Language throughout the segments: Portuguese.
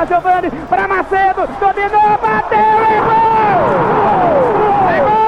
para Giovanni, para Macedo, dominou, bateu e gol! É gol!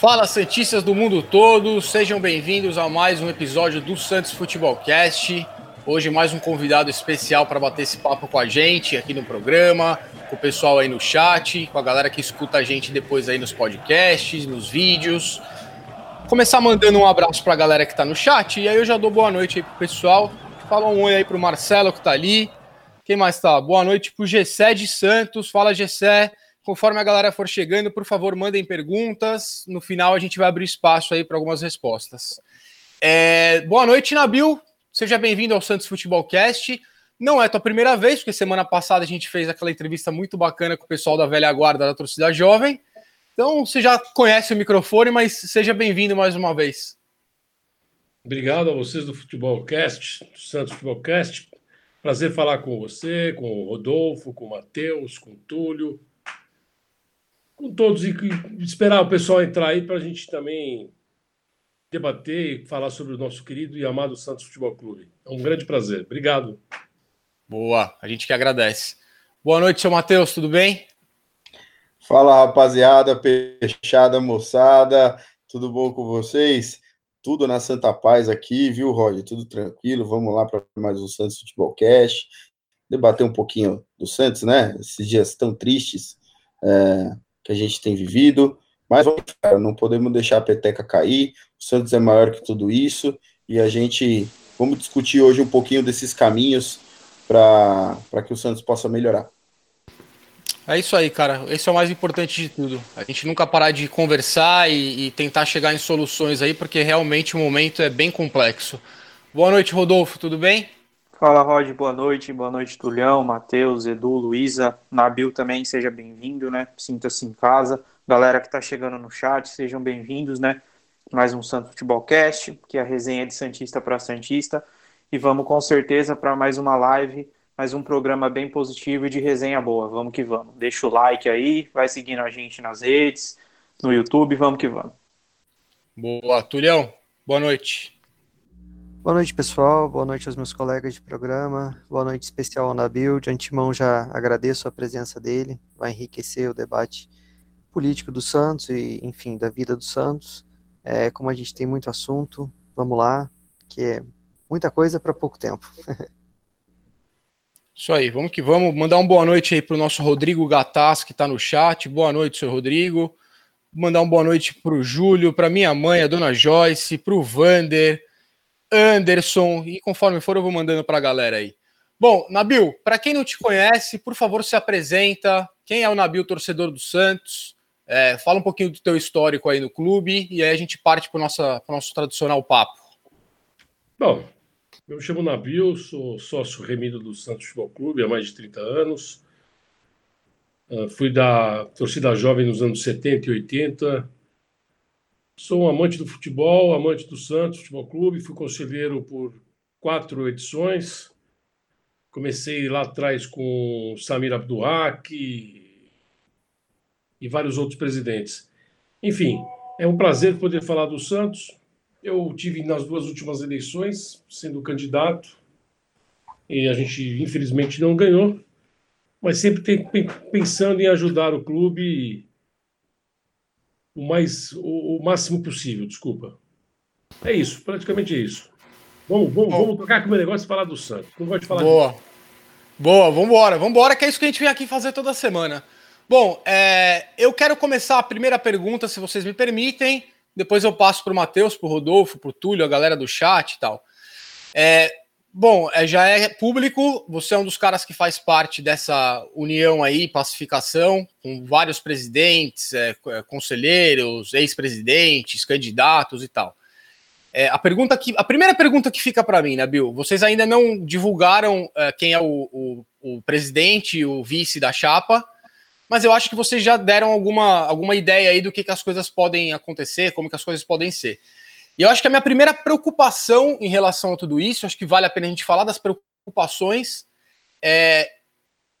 Fala Santistas do mundo todo, sejam bem-vindos a mais um episódio do Santos Futebol Cast. Hoje mais um convidado especial para bater esse papo com a gente aqui no programa, com o pessoal aí no chat, com a galera que escuta a gente depois aí nos podcasts, nos vídeos. Começar mandando um abraço para a galera que está no chat e aí eu já dou boa noite aí pro pessoal. Fala um oi aí pro Marcelo que está ali. Quem mais tá? Boa noite pro Gessé de Santos. Fala Gessé. Conforme a galera for chegando, por favor, mandem perguntas. No final, a gente vai abrir espaço aí para algumas respostas. É, boa noite, Nabil. Seja bem-vindo ao Santos Futebol Cast. Não é tua primeira vez, porque semana passada a gente fez aquela entrevista muito bacana com o pessoal da velha guarda da torcida jovem. Então, você já conhece o microfone, mas seja bem-vindo mais uma vez. Obrigado a vocês do Futebol Cast, do Santos Futebol Cast. Prazer falar com você, com o Rodolfo, com o Matheus, com o Túlio, com todos e esperar o pessoal entrar aí para a gente também debater e falar sobre o nosso querido e amado Santos Futebol Clube. É um grande prazer. Obrigado. Boa, a gente que agradece. Boa noite, seu Matheus, tudo bem? Fala rapaziada, fechada moçada, tudo bom com vocês? Tudo na Santa Paz aqui, viu, Roger? Tudo tranquilo. Vamos lá para mais um Santos Futebol Cast, debater um pouquinho do Santos, né? Esses dias tão tristes é, que a gente tem vivido. Mas cara, não podemos deixar a peteca cair. O Santos é maior que tudo isso e a gente vamos discutir hoje um pouquinho desses caminhos para que o Santos possa melhorar. É isso aí, cara. Esse é o mais importante de tudo. A gente nunca parar de conversar e, e, tentar chegar em soluções aí, porque realmente o momento é bem complexo. Boa noite, Rodolfo, tudo bem? Fala, Rod, boa noite. Boa noite, Tulhão, Matheus, Edu, Luísa, Nabil também, seja bem-vindo, né? Sinta-se em casa. Galera que tá chegando no chat, sejam bem-vindos, né? Mais um Santo Futebolcast, que é a resenha de Santista para Santista. E vamos com certeza para mais uma live mais um programa bem positivo e de resenha boa. Vamos que vamos. Deixa o like aí, vai seguindo a gente nas redes, no YouTube, vamos que vamos. Boa, Tulhão, boa noite. Boa noite, pessoal. Boa noite aos meus colegas de programa. Boa noite especial ao Nabil. De antemão já agradeço a presença dele. Vai enriquecer o debate político do Santos e, enfim, da vida do Santos. É, como a gente tem muito assunto, vamos lá, que é muita coisa para pouco tempo. Isso aí, vamos que vamos. Mandar uma boa noite aí para o nosso Rodrigo Gataz, que está no chat. Boa noite, seu Rodrigo. Mandar uma boa noite para o Júlio, para minha mãe, a dona Joyce, para o Vander, Anderson, e conforme for, eu vou mandando para a galera aí. Bom, Nabil, para quem não te conhece, por favor, se apresenta. Quem é o Nabil, torcedor do Santos? É, fala um pouquinho do teu histórico aí no clube e aí a gente parte para o nosso tradicional papo. Bom, eu me chamo Nabil, sou sócio remido do Santos Futebol Clube há mais de 30 anos. Uh, fui da torcida jovem nos anos 70 e 80. Sou um amante do futebol, amante do Santos Futebol Clube. Fui conselheiro por quatro edições. Comecei lá atrás com Samir Abdurak e, vários outros presidentes. Enfim, é um prazer poder falar do Santos eu tive nas duas últimas eleições sendo candidato e a gente infelizmente não ganhou, mas sempre tem, pensando em ajudar o clube o mais o, o, máximo possível. Desculpa. É isso, praticamente é isso. Vamos, vamos, vamos tocar com o meu negócio e falar do Santos. Não gosto de falar. Boa. De... Boa, vamos embora, que é isso que a gente vem aqui fazer toda semana. Bom, é, eu quero começar a primeira pergunta, se vocês me permitem. Depois eu passo para o Matheus, para o Rodolfo, para o Túlio, a galera do chat e tal. É, bom, é, já é público, você é um dos caras que faz parte dessa união aí, pacificação, com vários presidentes, é, é conselheiros, ex-presidentes, candidatos e tal. É, a pergunta que, a primeira pergunta que fica para mim, né, Bill? Vocês ainda não divulgaram quem é o, o, o presidente e o vice da chapa mas eu acho que vocês já deram alguma, alguma ideia aí do que, que as coisas podem acontecer, como que as coisas podem ser. E eu acho que a minha primeira preocupação em relação a tudo isso, acho que vale a pena a gente falar das preocupações, é,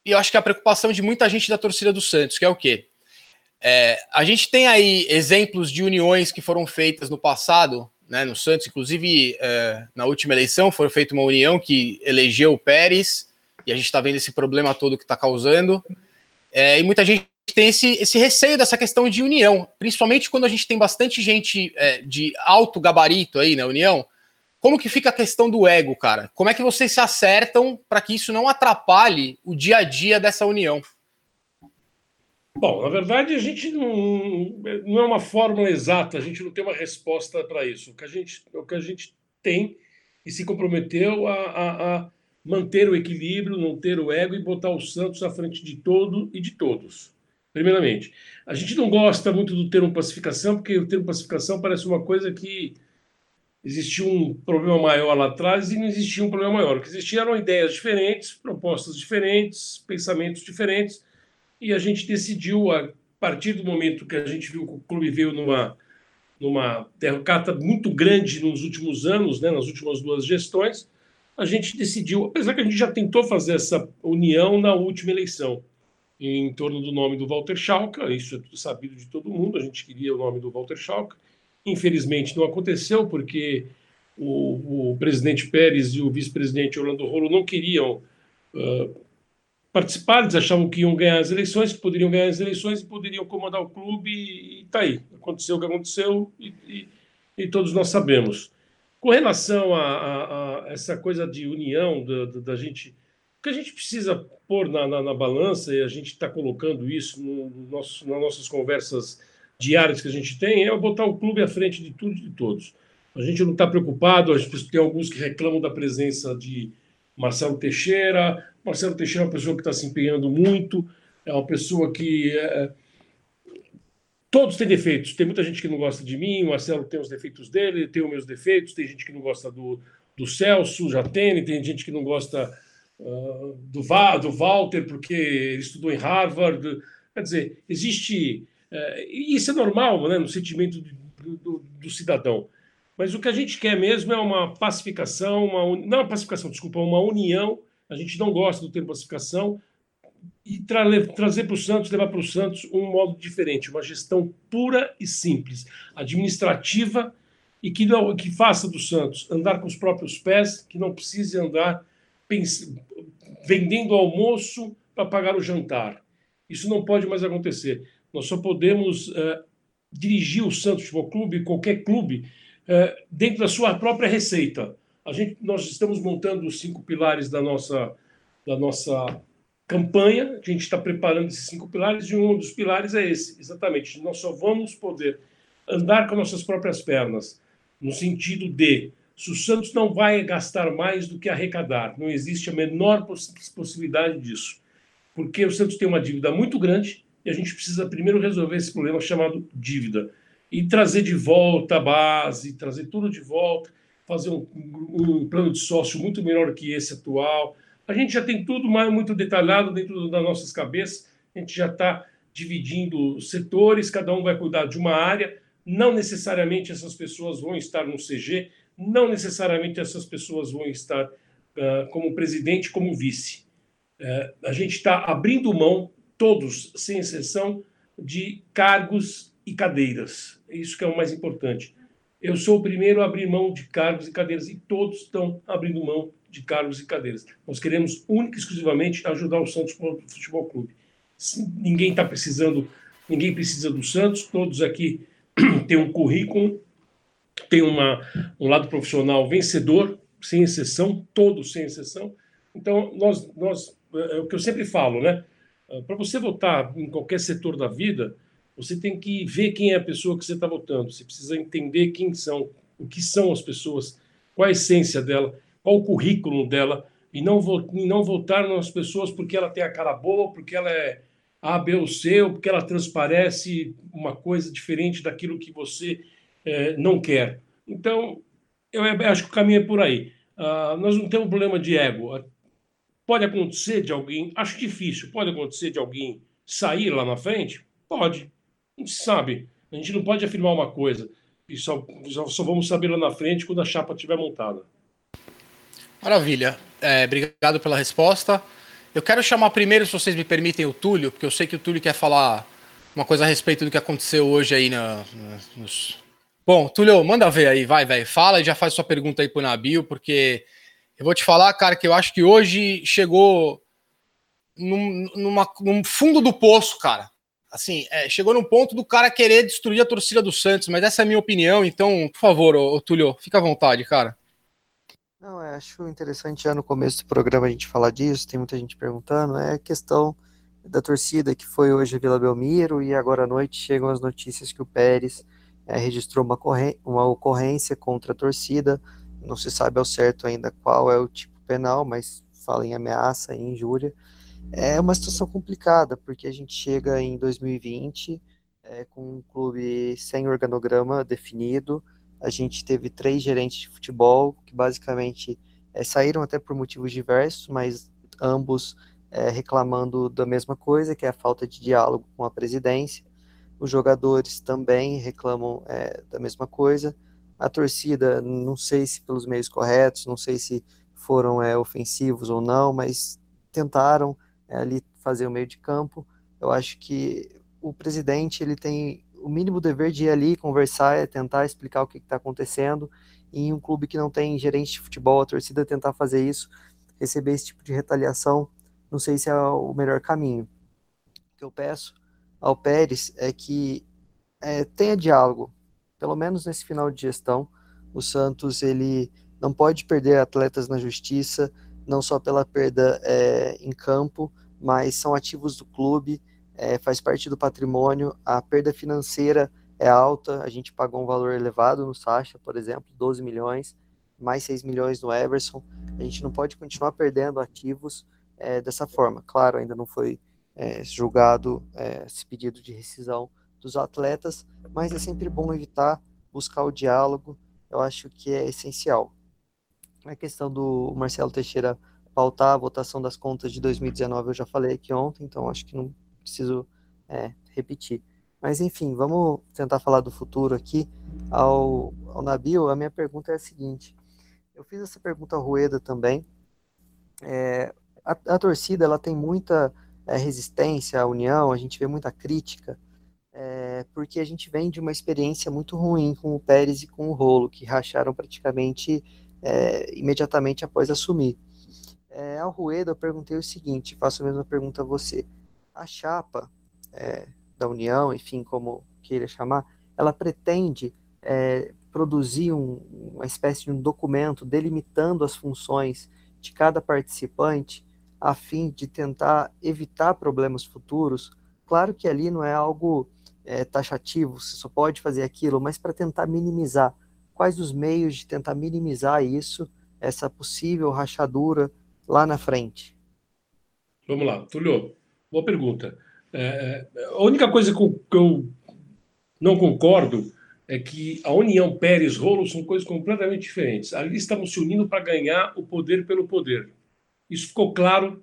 e eu acho que é a preocupação de muita gente da torcida do Santos, que é o quê? É, a gente tem aí exemplos de uniões que foram feitas no passado, né, no Santos, inclusive é, na última eleição foi feita uma união que elegeu o Pérez, e a gente está vendo esse problema todo que está causando. É, e muita gente tem esse, esse receio dessa questão de união, principalmente quando a gente tem bastante gente é, de alto gabarito aí na união. Como que fica a questão do ego, cara? Como é que vocês se acertam para que isso não atrapalhe o dia a dia dessa união? Bom, na verdade, a gente não, não é uma fórmula exata, a gente não tem uma resposta para isso. O que, a gente, o que a gente tem e se comprometeu a, a, a manter o equilíbrio, não ter o ego e botar o Santos à frente de todo e de todos. Primeiramente, a gente não gosta muito do termo pacificação, porque o termo pacificação parece uma coisa que existia um problema maior lá atrás e não existia um problema maior. O que existia eram ideias diferentes, propostas diferentes, pensamentos diferentes, e a gente decidiu, a partir do momento que a gente viu que o clube veio numa, numa derrocata muito grande nos últimos anos, né, nas últimas duas gestões, a gente decidiu, apesar que a gente já tentou fazer essa união na última eleição, em torno do nome do Walter Schalke, isso é sabido de todo mundo, a gente queria o nome do Walter Schalke, infelizmente não aconteceu, porque o, o presidente Pérez e o vice-presidente Orlando Rolo não queriam uh, participar, eles achavam que iam ganhar as eleições, que poderiam ganhar as eleições e poderiam comandar o clube, e está aí, aconteceu o que aconteceu, e, e, e todos nós sabemos. Com relação a, a, a essa coisa de união da, da, gente, o que a gente precisa pôr na, na, na balança, e a gente está colocando isso no nosso, nas nossas conversas diárias que a gente tem, é botar o clube à frente de tudo e de todos. A gente não está preocupado, gente tem alguns que reclamam da presença de Marcelo Teixeira. Marcelo Teixeira é uma pessoa que está se empenhando muito, é uma pessoa que é, Todos têm defeitos. Tem muita gente que não gosta de mim, o Marcelo tem os defeitos dele, tem os meus defeitos, tem gente que não gosta do, do Celso, já tem, tem gente que não gosta uh, do, Va, do Walter, porque ele estudou em Harvard. Quer dizer, existe. Uh, isso é normal né, no sentimento do, do, do, cidadão. Mas o que a gente quer mesmo é uma pacificação, uma, não uma pacificação, desculpa, uma união. A gente não gosta do termo pacificação, e tra trazer para o Santos, levar para o Santos um modo diferente, uma gestão pura e simples, administrativa e que, não, que faça do Santos andar com os próprios pés, que não precise andar vendendo almoço para pagar o jantar. Isso não pode mais acontecer. Nós só podemos uh, dirigir o Santos Futebol Clube, qualquer clube, uh, dentro da sua própria receita. A gente, nós estamos montando os cinco pilares da nossa, da nossa campanha, a gente está preparando esses cinco pilares, e um dos pilares é esse, exatamente. Nós só vamos poder andar com nossas próprias pernas, no sentido de se o Santos não vai gastar mais do que arrecadar, não existe a menor poss possibilidade disso, porque o Santos tem uma dívida muito grande e a gente precisa primeiro resolver esse problema chamado dívida e trazer de volta a base, trazer tudo de volta, fazer um, um plano de sócio muito melhor que esse atual, a gente já tem tudo muito detalhado dentro das nossas cabeças, a gente já está dividindo setores, cada um vai cuidar de uma área, não necessariamente essas pessoas vão estar no CG, não necessariamente essas pessoas vão estar uh, como presidente, como vice. Uh, a gente está abrindo mão, todos, sem exceção, de cargos e cadeiras. Isso que é o mais importante. Eu sou o primeiro a abrir mão de cargos e cadeiras, e todos estão abrindo mão de cargos e cadeiras. Nós queremos única e exclusivamente ajudar o Santos Futebol Clube. Ninguém está precisando, ninguém precisa do Santos, todos aqui têm um currículo, têm uma, um lado profissional vencedor, sem exceção, todos sem exceção. Então, nós, nós é, é o que eu sempre falo, né? Ah, Para você votar em qualquer setor da vida, você tem que ver quem é a pessoa que você está votando. Você precisa entender quem são, o que são as pessoas, qual a essência dela qual o currículo dela, e não, e não votar nas pessoas porque ela tem a cara boa, porque ela é A, B ou C, ou porque ela transparece uma coisa diferente daquilo que você é, não quer. Então, eu acho que o caminho é por aí. Uh, nós não temos problema de ego. Pode acontecer de alguém, acho difícil, pode acontecer de alguém sair lá na frente? Pode. A gente sabe. A gente não pode afirmar uma coisa e só, só, só vamos saber lá na frente quando a chapa estiver montada. Maravilha. É, obrigado pela resposta. Eu quero chamar primeiro, se vocês me permitem, o Túlio, porque eu sei que o Túlio quer falar uma coisa a respeito do que aconteceu hoje aí na, na, nos. Bom, Túlio, manda ver aí, vai, velho. Fala e já faz sua pergunta aí pro Nabil, porque eu vou te falar, cara, que eu acho que hoje chegou num, numa, num fundo do poço, cara. Assim, é, chegou num ponto do cara querer destruir a torcida do Santos, mas essa é a minha opinião, então, por favor, ô, ô Túlio, fica à vontade, cara. Não, eu acho interessante já no começo do programa a gente falar disso, tem muita gente perguntando, é a questão da torcida que foi hoje a Vila Belmiro e agora à noite chegam as notícias que o Pérez é, registrou uma, uma ocorrência contra a torcida, não se sabe ao certo ainda qual é o tipo penal, mas fala em ameaça, em injúria. É uma situação complicada, porque a gente chega em 2020 é, com um clube sem organograma definido, a gente teve três gerentes de futebol que basicamente é, saíram até por motivos diversos, mas ambos é, reclamando da mesma coisa, que é a falta de diálogo com a presidência. Os jogadores também reclamam é, da mesma coisa. A torcida, não sei se pelos meios corretos, não sei se foram ofensivos ou não, mas tentaram ali fazer o meio de campo. Eu acho que o presidente ele tem o mínimo dever de ir ali conversar, é tentar explicar o que está acontecendo. E em um clube que não tem gerente de futebol, a torcida tentar fazer isso, receber esse tipo de retaliação, não sei se é o melhor caminho. O que eu peço ao Pérez é que é, tenha diálogo, pelo menos nesse final de gestão. O Santos ele não pode perder atletas na justiça, não só pela perda é, em campo, mas são ativos do clube, é, faz parte do patrimônio. A perda financeira é alta, a gente pagou um valor elevado no Sacha, por exemplo, 12 milhões, mais 6 milhões no Everson. A gente não pode continuar perdendo ativos é, dessa forma. Claro, ainda não foi é, julgado é, esse pedido de rescisão dos atletas, mas é sempre bom evitar buscar o diálogo, eu acho que é essencial. A questão do Marcelo Teixeira pautar a votação das contas de 2019, eu já falei aqui ontem, então acho que não preciso é, repetir. Mas enfim, vamos tentar falar do futuro aqui. Ao, ao Nabil, a minha pergunta é a seguinte: eu fiz essa pergunta ao Rueda também. É, a, a, torcida ela tem muita é, resistência à União, a gente vê muita crítica, é, porque a gente vem de uma experiência muito ruim com o Pérez e com o Rolo, que racharam praticamente é, imediatamente após assumir. É, ao Rueda, eu perguntei o seguinte: faço a mesma pergunta a você. A chapa é, da União, enfim, como queira chamar, ela pretende é, produzir um, uma espécie de um documento delimitando as funções de cada participante a fim de tentar evitar problemas futuros. Claro que ali não é algo é, taxativo, você só pode fazer aquilo, mas para tentar minimizar. Quais os meios de tentar minimizar isso, essa possível rachadura lá na frente? Vamos lá, Tulio, boa pergunta. É, é a única coisa que eu não concordo é que a União Pérez-Rolo são coisas completamente diferentes. Ali estamos se unindo para ganhar o poder pelo poder. Isso ficou claro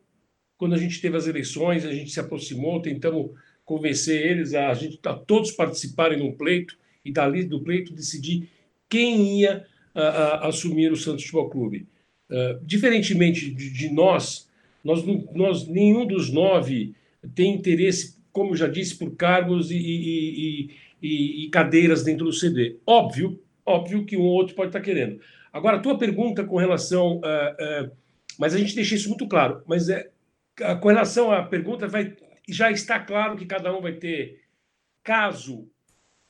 quando a gente teve as eleições, a gente se aproximou, tentamos convencer eles a, a gente a todos participarem no pleito e dali do pleito decidir quem ia a, a, assumir o Santos Futebol Clube. Uh, diferentemente de, de, nós, nós, nós, nenhum dos nove tem interesse, como já disse, por cargos e, e, e, e cadeiras dentro do CD. Óbvio, óbvio que um ou outro pode estar querendo. Agora, a tua pergunta com relação uh, uh, mas a gente deixa isso muito claro. Mas é, com relação à pergunta, vai, já está claro que cada um vai ter, caso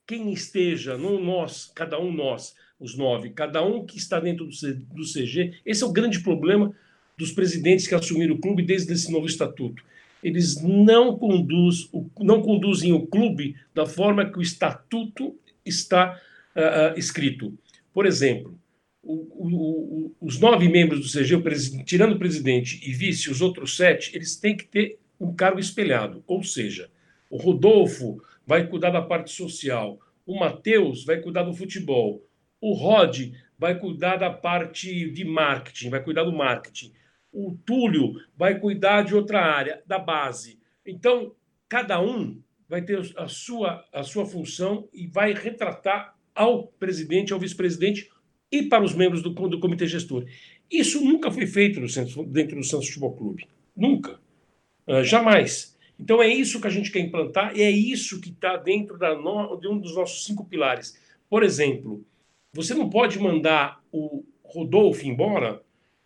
quem esteja, não nós, cada um nós, os nove, cada um que está dentro do, do CG, esse é o grande problema dos presidentes que assumiram o clube desde esse novo estatuto. Eles não, conduz, não conduzem o clube da forma que o estatuto está uh, escrito. Por exemplo, o, o, os nove membros do CG, o tirando o presidente e vice, os outros sete, eles têm que ter um cargo espelhado. Ou seja, o Rodolfo vai cuidar da parte social, o Matheus vai cuidar do futebol, o Rod vai cuidar da parte de marketing, vai cuidar do marketing, o Túlio vai cuidar de outra área, da base. Então, cada um vai ter a sua, a sua função e vai retratar ao presidente, ao vice-presidente, e para os membros do, do comitê gestor. Isso nunca foi feito centro, dentro do Santos Futebol Clube. Nunca. Uh, jamais. Então é isso que a gente quer implantar e é isso que está dentro no... de um dos nossos cinco pilares. Por exemplo, você não pode mandar o Rodolfo embora.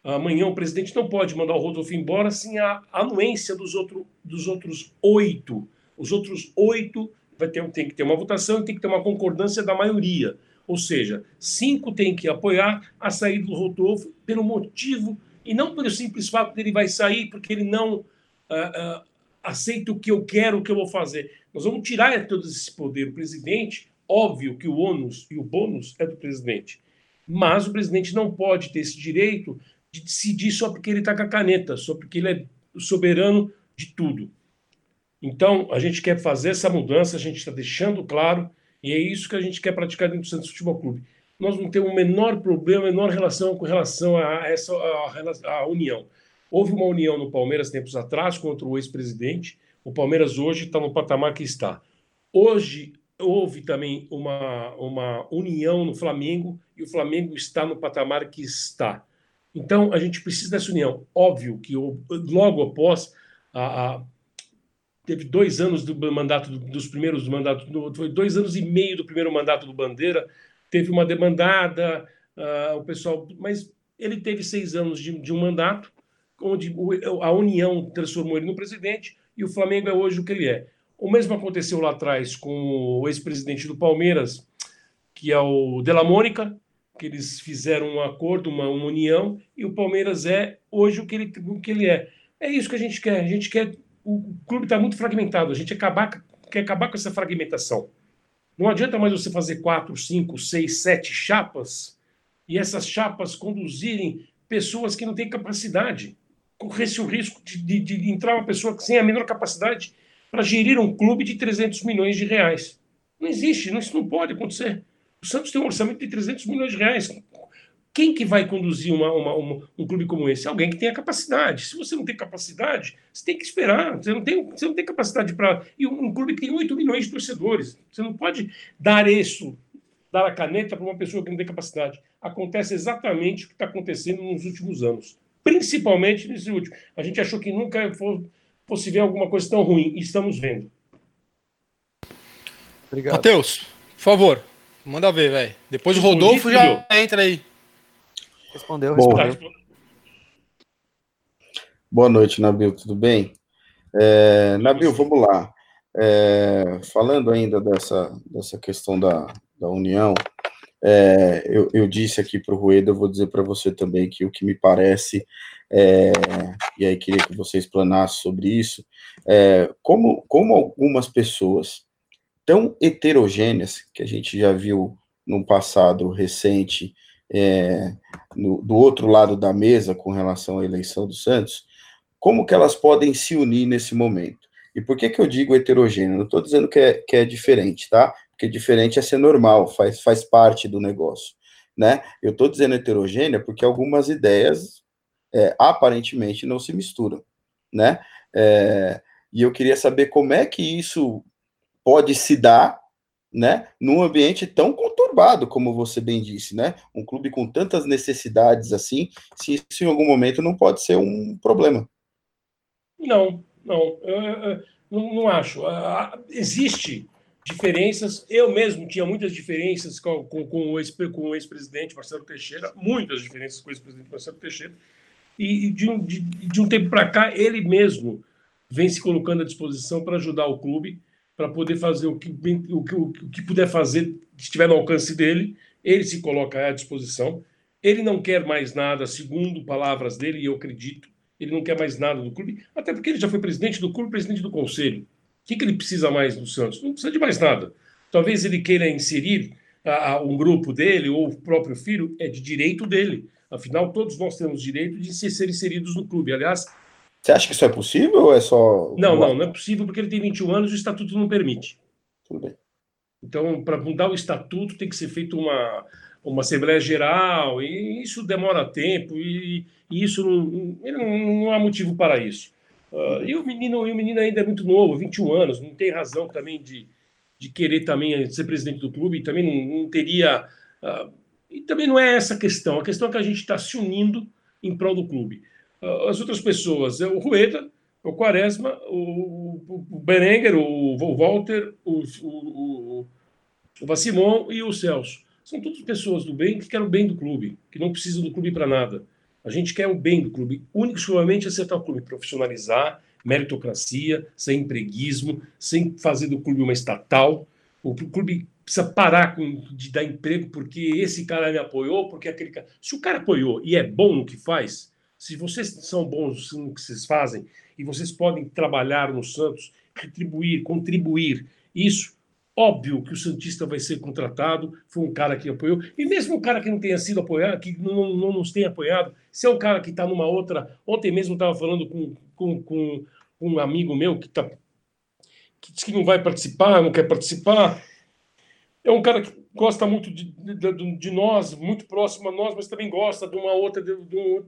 Amanhã o presidente não pode mandar o Rodolfo embora sem a anuência dos, outro, dos outros oito. Os outros oito vai ter, tem que ter uma votação e tem que ter uma concordância da maioria. Ou seja, cinco tem que apoiar a saída do Rodolfo pelo motivo, e não pelo simples fato de ele vai sair porque ele não uh, uh, aceita o que eu quero, o que eu vou fazer. Nós vamos tirar todo esse poder. O presidente, óbvio que o ônus e o bônus é do presidente, mas o presidente não pode ter esse direito de decidir só porque ele está com a caneta, só porque ele é soberano de tudo. Então, a gente quer fazer essa mudança, a gente está deixando claro, e é isso que a gente quer praticar dentro do Santos Futebol Clube. Nós não temos o menor problema, a menor relação com relação a essa a, a união. Houve uma união no Palmeiras tempos atrás contra o ex-presidente. O Palmeiras hoje está no patamar que está. Hoje houve também uma, uma união no Flamengo e o Flamengo está no patamar que está. Então a gente precisa dessa união. Óbvio que logo após a, a teve dois anos do mandato dos primeiros do mandato, foi dois anos e meio do primeiro mandato do Bandeira, teve uma demandada, uh, o pessoal, mas ele teve seis anos de, de um mandato, onde a União transformou ele no presidente e o Flamengo é hoje o que ele é. O mesmo aconteceu lá atrás com o ex-presidente do Palmeiras, que é o Della Mônica, que eles fizeram um acordo, uma, uma união, e o Palmeiras é hoje o que, ele, o que ele é. É isso que a gente quer. A gente quer o clube está muito fragmentado. A gente acabar, quer acabar com essa fragmentação. Não adianta mais você fazer quatro, cinco, seis, sete chapas e essas chapas conduzirem pessoas que não têm capacidade. Correr-se o risco de, de, de, entrar uma pessoa sem a menor capacidade para gerir um clube de 300 milhões de reais. Não existe, isso não pode acontecer. O Santos tem um orçamento de 300 milhões de reais. Quem que vai conduzir uma, uma, uma, um clube como esse? Alguém que tenha capacidade. Se você não tem capacidade, você tem que esperar. Você não tem, você não tem capacidade para. E um, um, clube que tem 8 milhões de torcedores. Você não pode dar isso, dar a caneta para uma pessoa que não tem capacidade. Acontece exatamente o que está acontecendo nos últimos anos. Principalmente nesse último. A gente achou que nunca fosse ver alguma coisa tão ruim. E estamos vendo. Obrigado. Matheus, por favor, manda ver, velho. Depois o Rodolfo já entra aí. Respondeu, respondeu. Boa noite, Nabil, tudo bem? É, Nabil, vamos lá. É, falando ainda dessa, dessa questão da, da união, é, eu, eu, disse aqui para o Rueda, eu vou dizer para você também que o que me parece, é, e aí queria que você explanasse sobre isso, é, como, como algumas pessoas tão heterogêneas, que a gente já viu no passado recente, é, no, do outro lado da mesa com relação à eleição do Santos, como que elas podem se unir nesse momento? E por que que eu digo heterogêneo? Não estou dizendo que é, que é diferente, tá? Porque diferente é ser normal, faz, faz parte do negócio, né? Eu estou dizendo heterogênea porque algumas ideias é, aparentemente não se misturam, né? É, e eu queria saber como é que isso pode se dar né, num ambiente tão conturbado, como você bem disse, né? Um clube com tantas necessidades assim, se isso em algum momento não pode ser um problema. Não, não, eu, eu, não, não, acho. Existe diferenças. Eu mesmo tinha muitas diferenças com, com, com o ex-presidente Marcelo Teixeira, muitas diferenças com o ex-presidente Marcelo Teixeira. E, de, um, de, de um tempo para cá, ele mesmo vem se colocando à disposição para ajudar o clube para poder fazer o que, o, que, o que puder fazer, que estiver no alcance dele, ele se coloca à disposição. Ele não quer mais nada, segundo palavras dele, e eu acredito, ele não quer mais nada do clube, até porque ele já foi presidente do clube, presidente do conselho. O que, que ele precisa mais do Santos? Não precisa de mais nada. Talvez ele queira inserir a, a, um grupo dele ou o próprio filho, é de direito dele. Afinal, todos nós temos direito de ser inseridos no clube. Aliás, você acha que isso é possível ou é só. Não, não, não é possível porque ele tem 21 anos e o estatuto não permite. Tudo bem. Então, para mudar o estatuto, tem que ser feita uma, uma Assembleia Geral, e isso demora tempo, e, e isso não, não, não, há motivo para isso. Uh, e, o menino, e o menino ainda é muito novo, 21 anos, não tem razão também de, de querer também ser presidente do clube, também não, não teria. Uh, e também não é essa a questão, a questão é que a gente está se unindo em prol do clube. As outras pessoas, é o Rueda, o Quaresma, o, o Berenguer, o, o Walter, o, o, o Vassimon e o Celso. São todas pessoas do bem que querem o bem do clube, que não precisam do clube para nada. A gente quer o bem do clube, único e acertar o clube, profissionalizar, meritocracia, sem empreguismo, sem fazer do clube uma estatal. O clube precisa parar com, de dar emprego porque esse cara me apoiou, porque aquele cara. Se o cara apoiou e é bom no que faz, se vocês são bons no que vocês fazem e vocês podem trabalhar no Santos, retribuir, contribuir, isso, óbvio que o Santista vai ser contratado. Foi um cara que apoiou, e mesmo um cara que não tenha sido apoiado, que não, não nos tenha apoiado, se é um cara que está numa outra. Ontem mesmo estava falando com, com, com um amigo meu que, tá, que diz que não vai participar, não quer participar. É um cara que gosta muito de, de, de nós, muito próximo a nós, mas também gosta de uma outra. De, de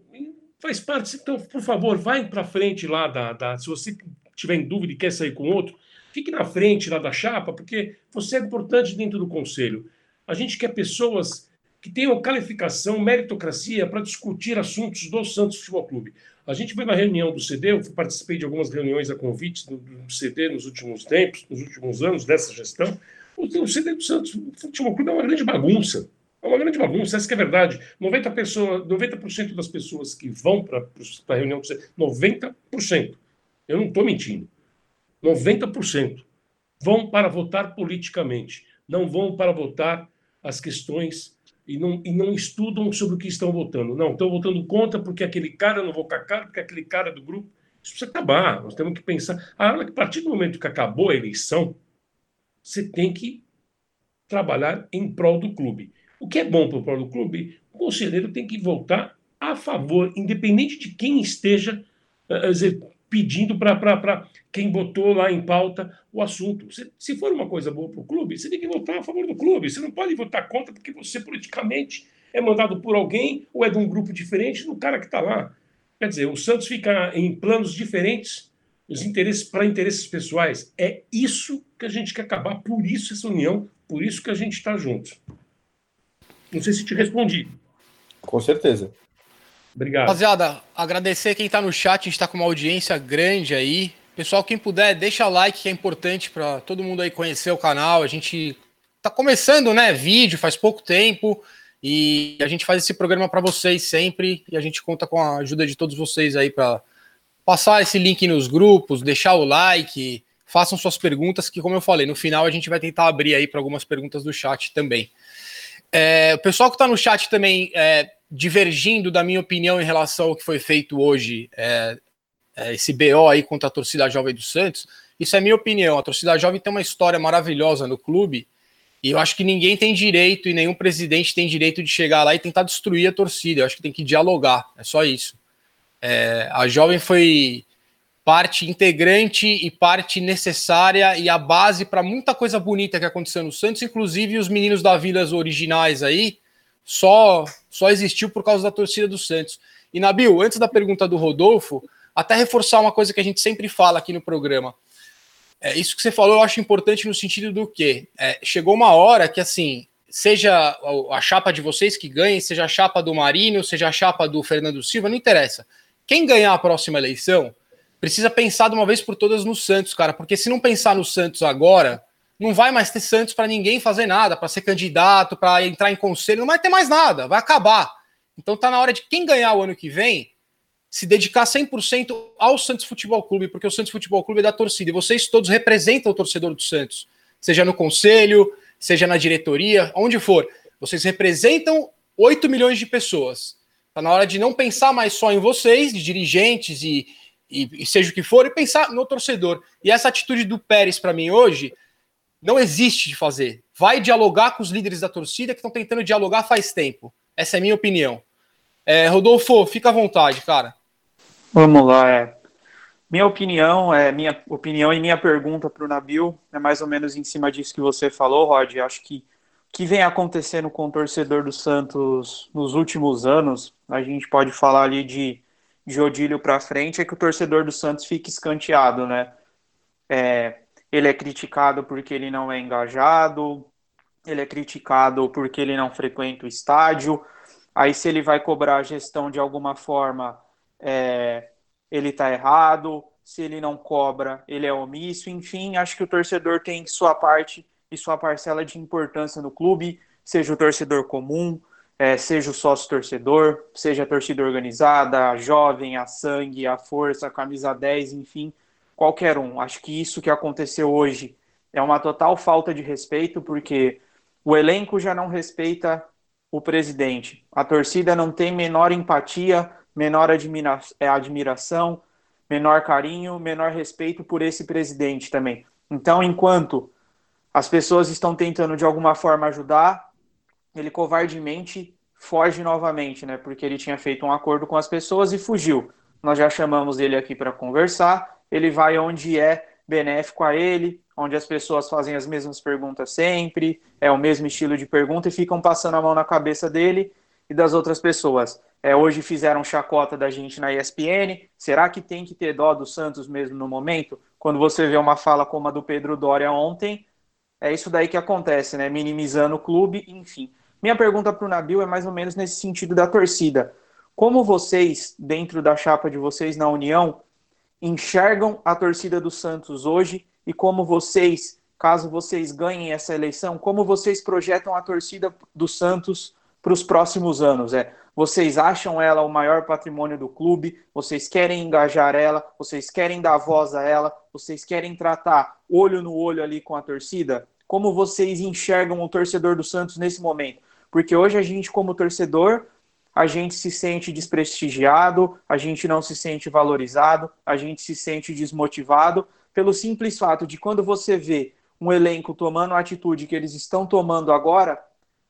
faz parte. Então, por favor, vai para frente lá da, da. Se você tiver em dúvida e quer sair com outro, fique na frente lá da chapa, porque você é importante dentro do conselho. A gente quer pessoas que tenham qualificação, meritocracia para discutir assuntos do Santos Futebol Clube. A gente foi na reunião do CD, eu participei de algumas reuniões a convite do, do CD nos últimos tempos, nos últimos anos dessa gestão. O, o CD do Santos Futebol Clube é uma grande bagunça. É uma grande bagunça, essa é verdade. 90%, pessoa, 90 das pessoas que vão para a reunião do CD, 90%, eu não estou mentindo, 90% vão para votar politicamente, não vão para votar as questões e não, e não estudam sobre o que estão votando. Não, estão votando contra porque aquele cara não votar cara, porque aquele cara do grupo. Isso precisa acabar. Nós temos que pensar. A partir do momento que acabou a eleição, você tem que trabalhar em prol do clube. O que é bom para o do clube, o conselheiro tem que votar a favor, independente de quem esteja uh, dizer, pedindo para quem botou lá em pauta o assunto. Se, se for uma coisa boa para o clube, você tem que votar a favor do clube. Você não pode votar contra porque você politicamente é mandado por alguém ou é de um grupo diferente do cara que está lá. Quer dizer, o Santos fica em planos diferentes os interesses para interesses pessoais. É isso que a gente quer acabar, por isso essa união, por isso que a gente está junto. Não sei se te respondi. Com certeza. Obrigado. Rapaziada, agradecer quem está no chat, a gente está com uma audiência grande aí. Pessoal, quem puder, deixa like, que é importante para todo mundo aí conhecer o canal. A gente tá começando, né? Vídeo, faz pouco tempo. E a gente faz esse programa para vocês sempre. E a gente conta com a ajuda de todos vocês aí para passar esse link nos grupos, deixar o like, façam suas perguntas, que, como eu falei, no final a gente vai tentar abrir aí para algumas perguntas do chat também. É, o pessoal que está no chat também, é, divergindo da minha opinião em relação ao que foi feito hoje, é, é, esse BO aí contra a torcida jovem do Santos, isso é minha opinião. A torcida jovem tem uma história maravilhosa no clube e eu acho que ninguém tem direito e nenhum presidente tem direito de chegar lá e tentar destruir a torcida. Eu acho que tem que dialogar, é só isso. É, a jovem foi parte integrante e parte necessária e a base para muita coisa bonita que aconteceu no Santos, inclusive os meninos da Vilas originais aí, só só existiu por causa da torcida do Santos. E Nabil, antes da pergunta do Rodolfo, até reforçar uma coisa que a gente sempre fala aqui no programa. É, isso que você falou eu acho importante no sentido do que é, chegou uma hora que assim seja a chapa de vocês que ganhe, seja a chapa do Marinho, seja a chapa do Fernando Silva, não interessa. Quem ganhar a próxima eleição precisa pensar de uma vez por todas no Santos, cara, porque se não pensar no Santos agora, não vai mais ter Santos para ninguém fazer nada, para ser candidato, para entrar em conselho, não vai ter mais nada, vai acabar. Então tá na hora de quem ganhar o ano que vem se dedicar 100% ao Santos Futebol Clube, porque o Santos Futebol Clube é da torcida e vocês todos representam o torcedor do Santos, seja no conselho, seja na diretoria, onde for. Vocês representam 8 milhões de pessoas. Tá na hora de não pensar mais só em vocês, de dirigentes e, e, e seja o que for, e pensar no torcedor. E essa atitude do Pérez para mim hoje não existe de fazer. Vai dialogar com os líderes da torcida que estão tentando dialogar faz tempo. Essa é a minha opinião. É, Rodolfo, fica à vontade, cara. Vamos lá, é. Minha opinião, é minha opinião e minha pergunta para o Nabil é mais ou menos em cima disso que você falou, Rod. Acho que o que vem acontecendo com o torcedor do Santos nos últimos anos, a gente pode falar ali de, de Odílio para frente, é que o torcedor do Santos fica escanteado, né? É, ele é criticado porque ele não é engajado, ele é criticado porque ele não frequenta o estádio. Aí, se ele vai cobrar a gestão de alguma forma, é, ele está errado. se ele não cobra, ele é omisso. Enfim, acho que o torcedor tem sua parte e sua parcela de importância no clube, seja o torcedor comum, é, seja o sócio torcedor, seja a torcida organizada, a jovem, a sangue, a força, a camisa 10, enfim, qualquer um. Acho que isso que aconteceu hoje é uma total falta de respeito, porque o elenco já não respeita o presidente, a torcida não tem menor empatia, menor admira é, admiração, menor carinho, menor respeito por esse presidente também. Então, enquanto as pessoas estão tentando de alguma forma ajudar, ele covardemente foge novamente, né? Porque ele tinha feito um acordo com as pessoas e fugiu. Nós já chamamos ele aqui para conversar. Ele vai onde é benéfico a ele, onde as pessoas fazem as mesmas perguntas sempre, é o mesmo estilo de pergunta e ficam passando a mão na cabeça dele e das outras pessoas. É, hoje fizeram chacota da gente na ESPN. Será que tem que ter dó do Santos mesmo no momento? Quando você vê uma fala como a do Pedro Doria ontem, é isso daí que acontece, né? Minimizando o clube, enfim. Minha pergunta para o Nabil é mais ou menos nesse sentido da torcida. Como vocês, dentro da chapa de vocês na União, enxergam a torcida do Santos hoje e como vocês, caso vocês ganhem essa eleição, como vocês projetam a torcida do Santos para os próximos anos? É, vocês acham ela o maior patrimônio do clube? Vocês querem engajar ela? Vocês querem dar voz a ela? Vocês querem tratar olho no olho ali com a torcida? Como vocês enxergam o torcedor do Santos nesse momento? Porque hoje a gente, como torcedor, a gente se sente desprestigiado, a gente não se sente valorizado, a gente se sente desmotivado, pelo simples fato de quando você vê um elenco tomando a atitude que eles estão tomando agora,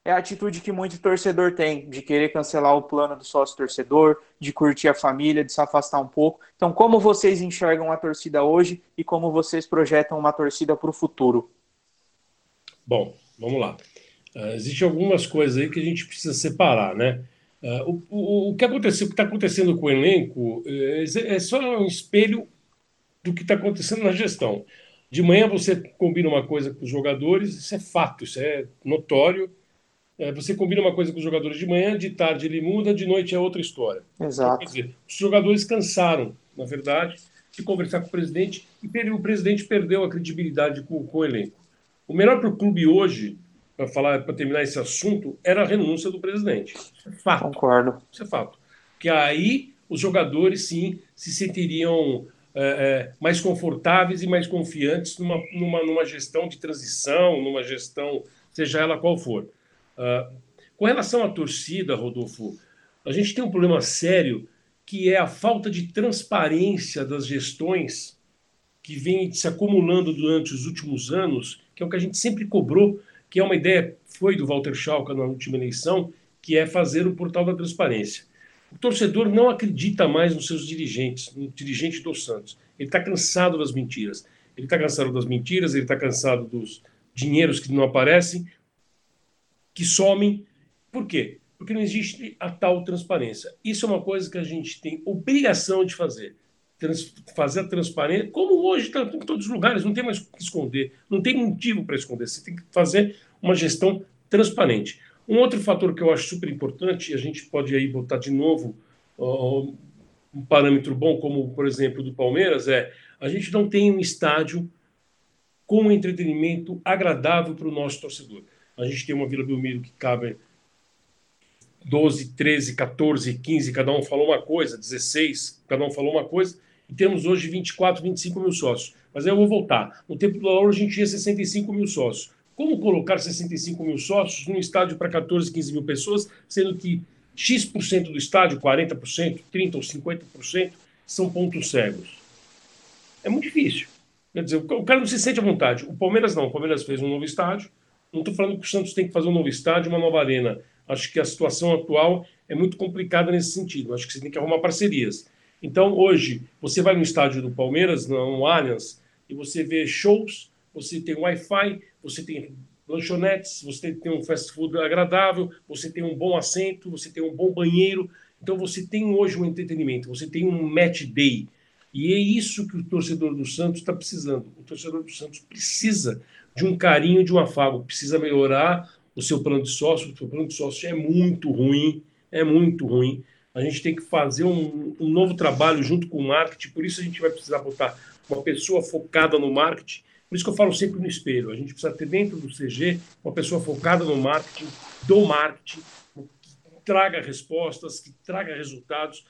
é a atitude que muito torcedor tem, de querer cancelar o plano do sócio torcedor, de curtir a família, de se afastar um pouco. Então, como vocês enxergam a torcida hoje e como vocês projetam uma torcida para o futuro? Bom, vamos lá. Uh, Existem algumas coisas aí que a gente precisa separar, né? Uh, o, o, o, que aconteceu, o que está acontecendo com o elenco é, é só um espelho do que está acontecendo na gestão. De manhã você combina uma coisa com os jogadores, isso é fato, isso é notório. É, você combina uma coisa com os jogadores de manhã, de tarde ele muda, de noite é outra história. Exato. Então, quer dizer, os jogadores cansaram, na verdade, de conversar com o presidente e o presidente perdeu a credibilidade com, com o elenco. O melhor para o clube hoje para falar, para terminar esse assunto, era a renúncia do presidente. Isso é fato. Concordo. Isso é fato. Que aí os jogadores sim se sentiriam é, é, mais confortáveis e mais confiantes numa, numa, numa gestão de transição, numa gestão, seja ela qual for. Uh, com relação à torcida, Rodolfo, a gente tem um problema sério que é a falta de transparência das gestões que vem se acumulando durante os últimos anos, que é o que a gente sempre cobrou que é uma ideia, foi do Walter Schalke na última eleição, que é fazer o portal da transparência. O torcedor não acredita mais nos seus dirigentes, no dirigente do Santos. Ele está cansado das mentiras. Ele está cansado das mentiras, ele está cansado dos dinheiros que não aparecem, que somem. Por quê? Porque não existe a tal transparência. Isso é uma coisa que a gente tem obrigação de fazer trans, fazer a transparência, como hoje está em todos os lugares, não tem mais o que esconder, não tem motivo para esconder, você tem que fazer uma gestão transparente. Um outro fator que eu acho super importante, e a gente pode aí botar de novo uh, um parâmetro bom, como por exemplo do Palmeiras, é a gente não tem um estádio com entretenimento agradável para o nosso torcedor. A gente tem uma Vila Belmiro que cabe 12, 13, 14, 15, cada um falou uma coisa, 16, cada um falou uma coisa, e temos hoje 24, 25 mil sócios. Mas aí eu vou voltar. No tempo do Lauro a gente tinha 65 mil sócios. Como colocar 65 mil sócios num estádio para 14, 15 mil pessoas, sendo que X% do estádio, 40%, 30% ou 50%, são pontos cegos? É muito difícil. Quer dizer, o cara não se sente à vontade. O Palmeiras não. O Palmeiras fez um novo estádio. Não estou falando que o Santos tem que fazer um novo estádio, uma nova arena. Acho que a situação atual é muito complicada nesse sentido. Acho que você tem que arrumar parcerias. Então, hoje, você vai no estádio do Palmeiras, no Allianz, e você vê shows, você tem Wi-Fi, você tem lanchonetes, você tem um fast food agradável, você tem um bom assento, você tem um bom banheiro. Então, você tem hoje um entretenimento, você tem um match day. E é isso que o torcedor do Santos está precisando. O torcedor do Santos precisa de um carinho, de um afago, precisa melhorar o seu plano de sócio. O seu plano de sócio é muito ruim, é muito ruim. A gente tem que fazer um, um novo trabalho junto com o marketing, por isso a gente vai precisar botar uma pessoa focada no marketing. Por isso que eu falo sempre no espelho. A gente precisa ter dentro do CG uma pessoa focada no marketing, do marketing, que traga respostas, que traga resultados,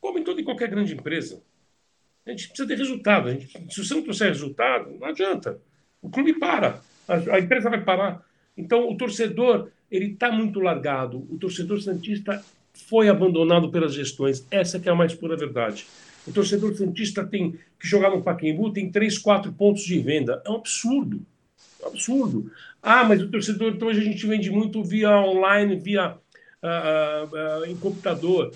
como em toda e qualquer grande empresa. A gente precisa ter resultado. Gente, se você não trouxer resultado, não adianta. O clube para, a, a empresa vai parar. Então, o torcedor ele está muito largado. O torcedor santista foi abandonado pelas gestões. Essa que é a mais pura verdade. O torcedor santista tem que jogar no Pacaembu, tem três, quatro pontos de venda. É um absurdo. É um absurdo. Ah, mas o torcedor, então hoje a gente vende muito via online, via uh, uh, uh, em computador.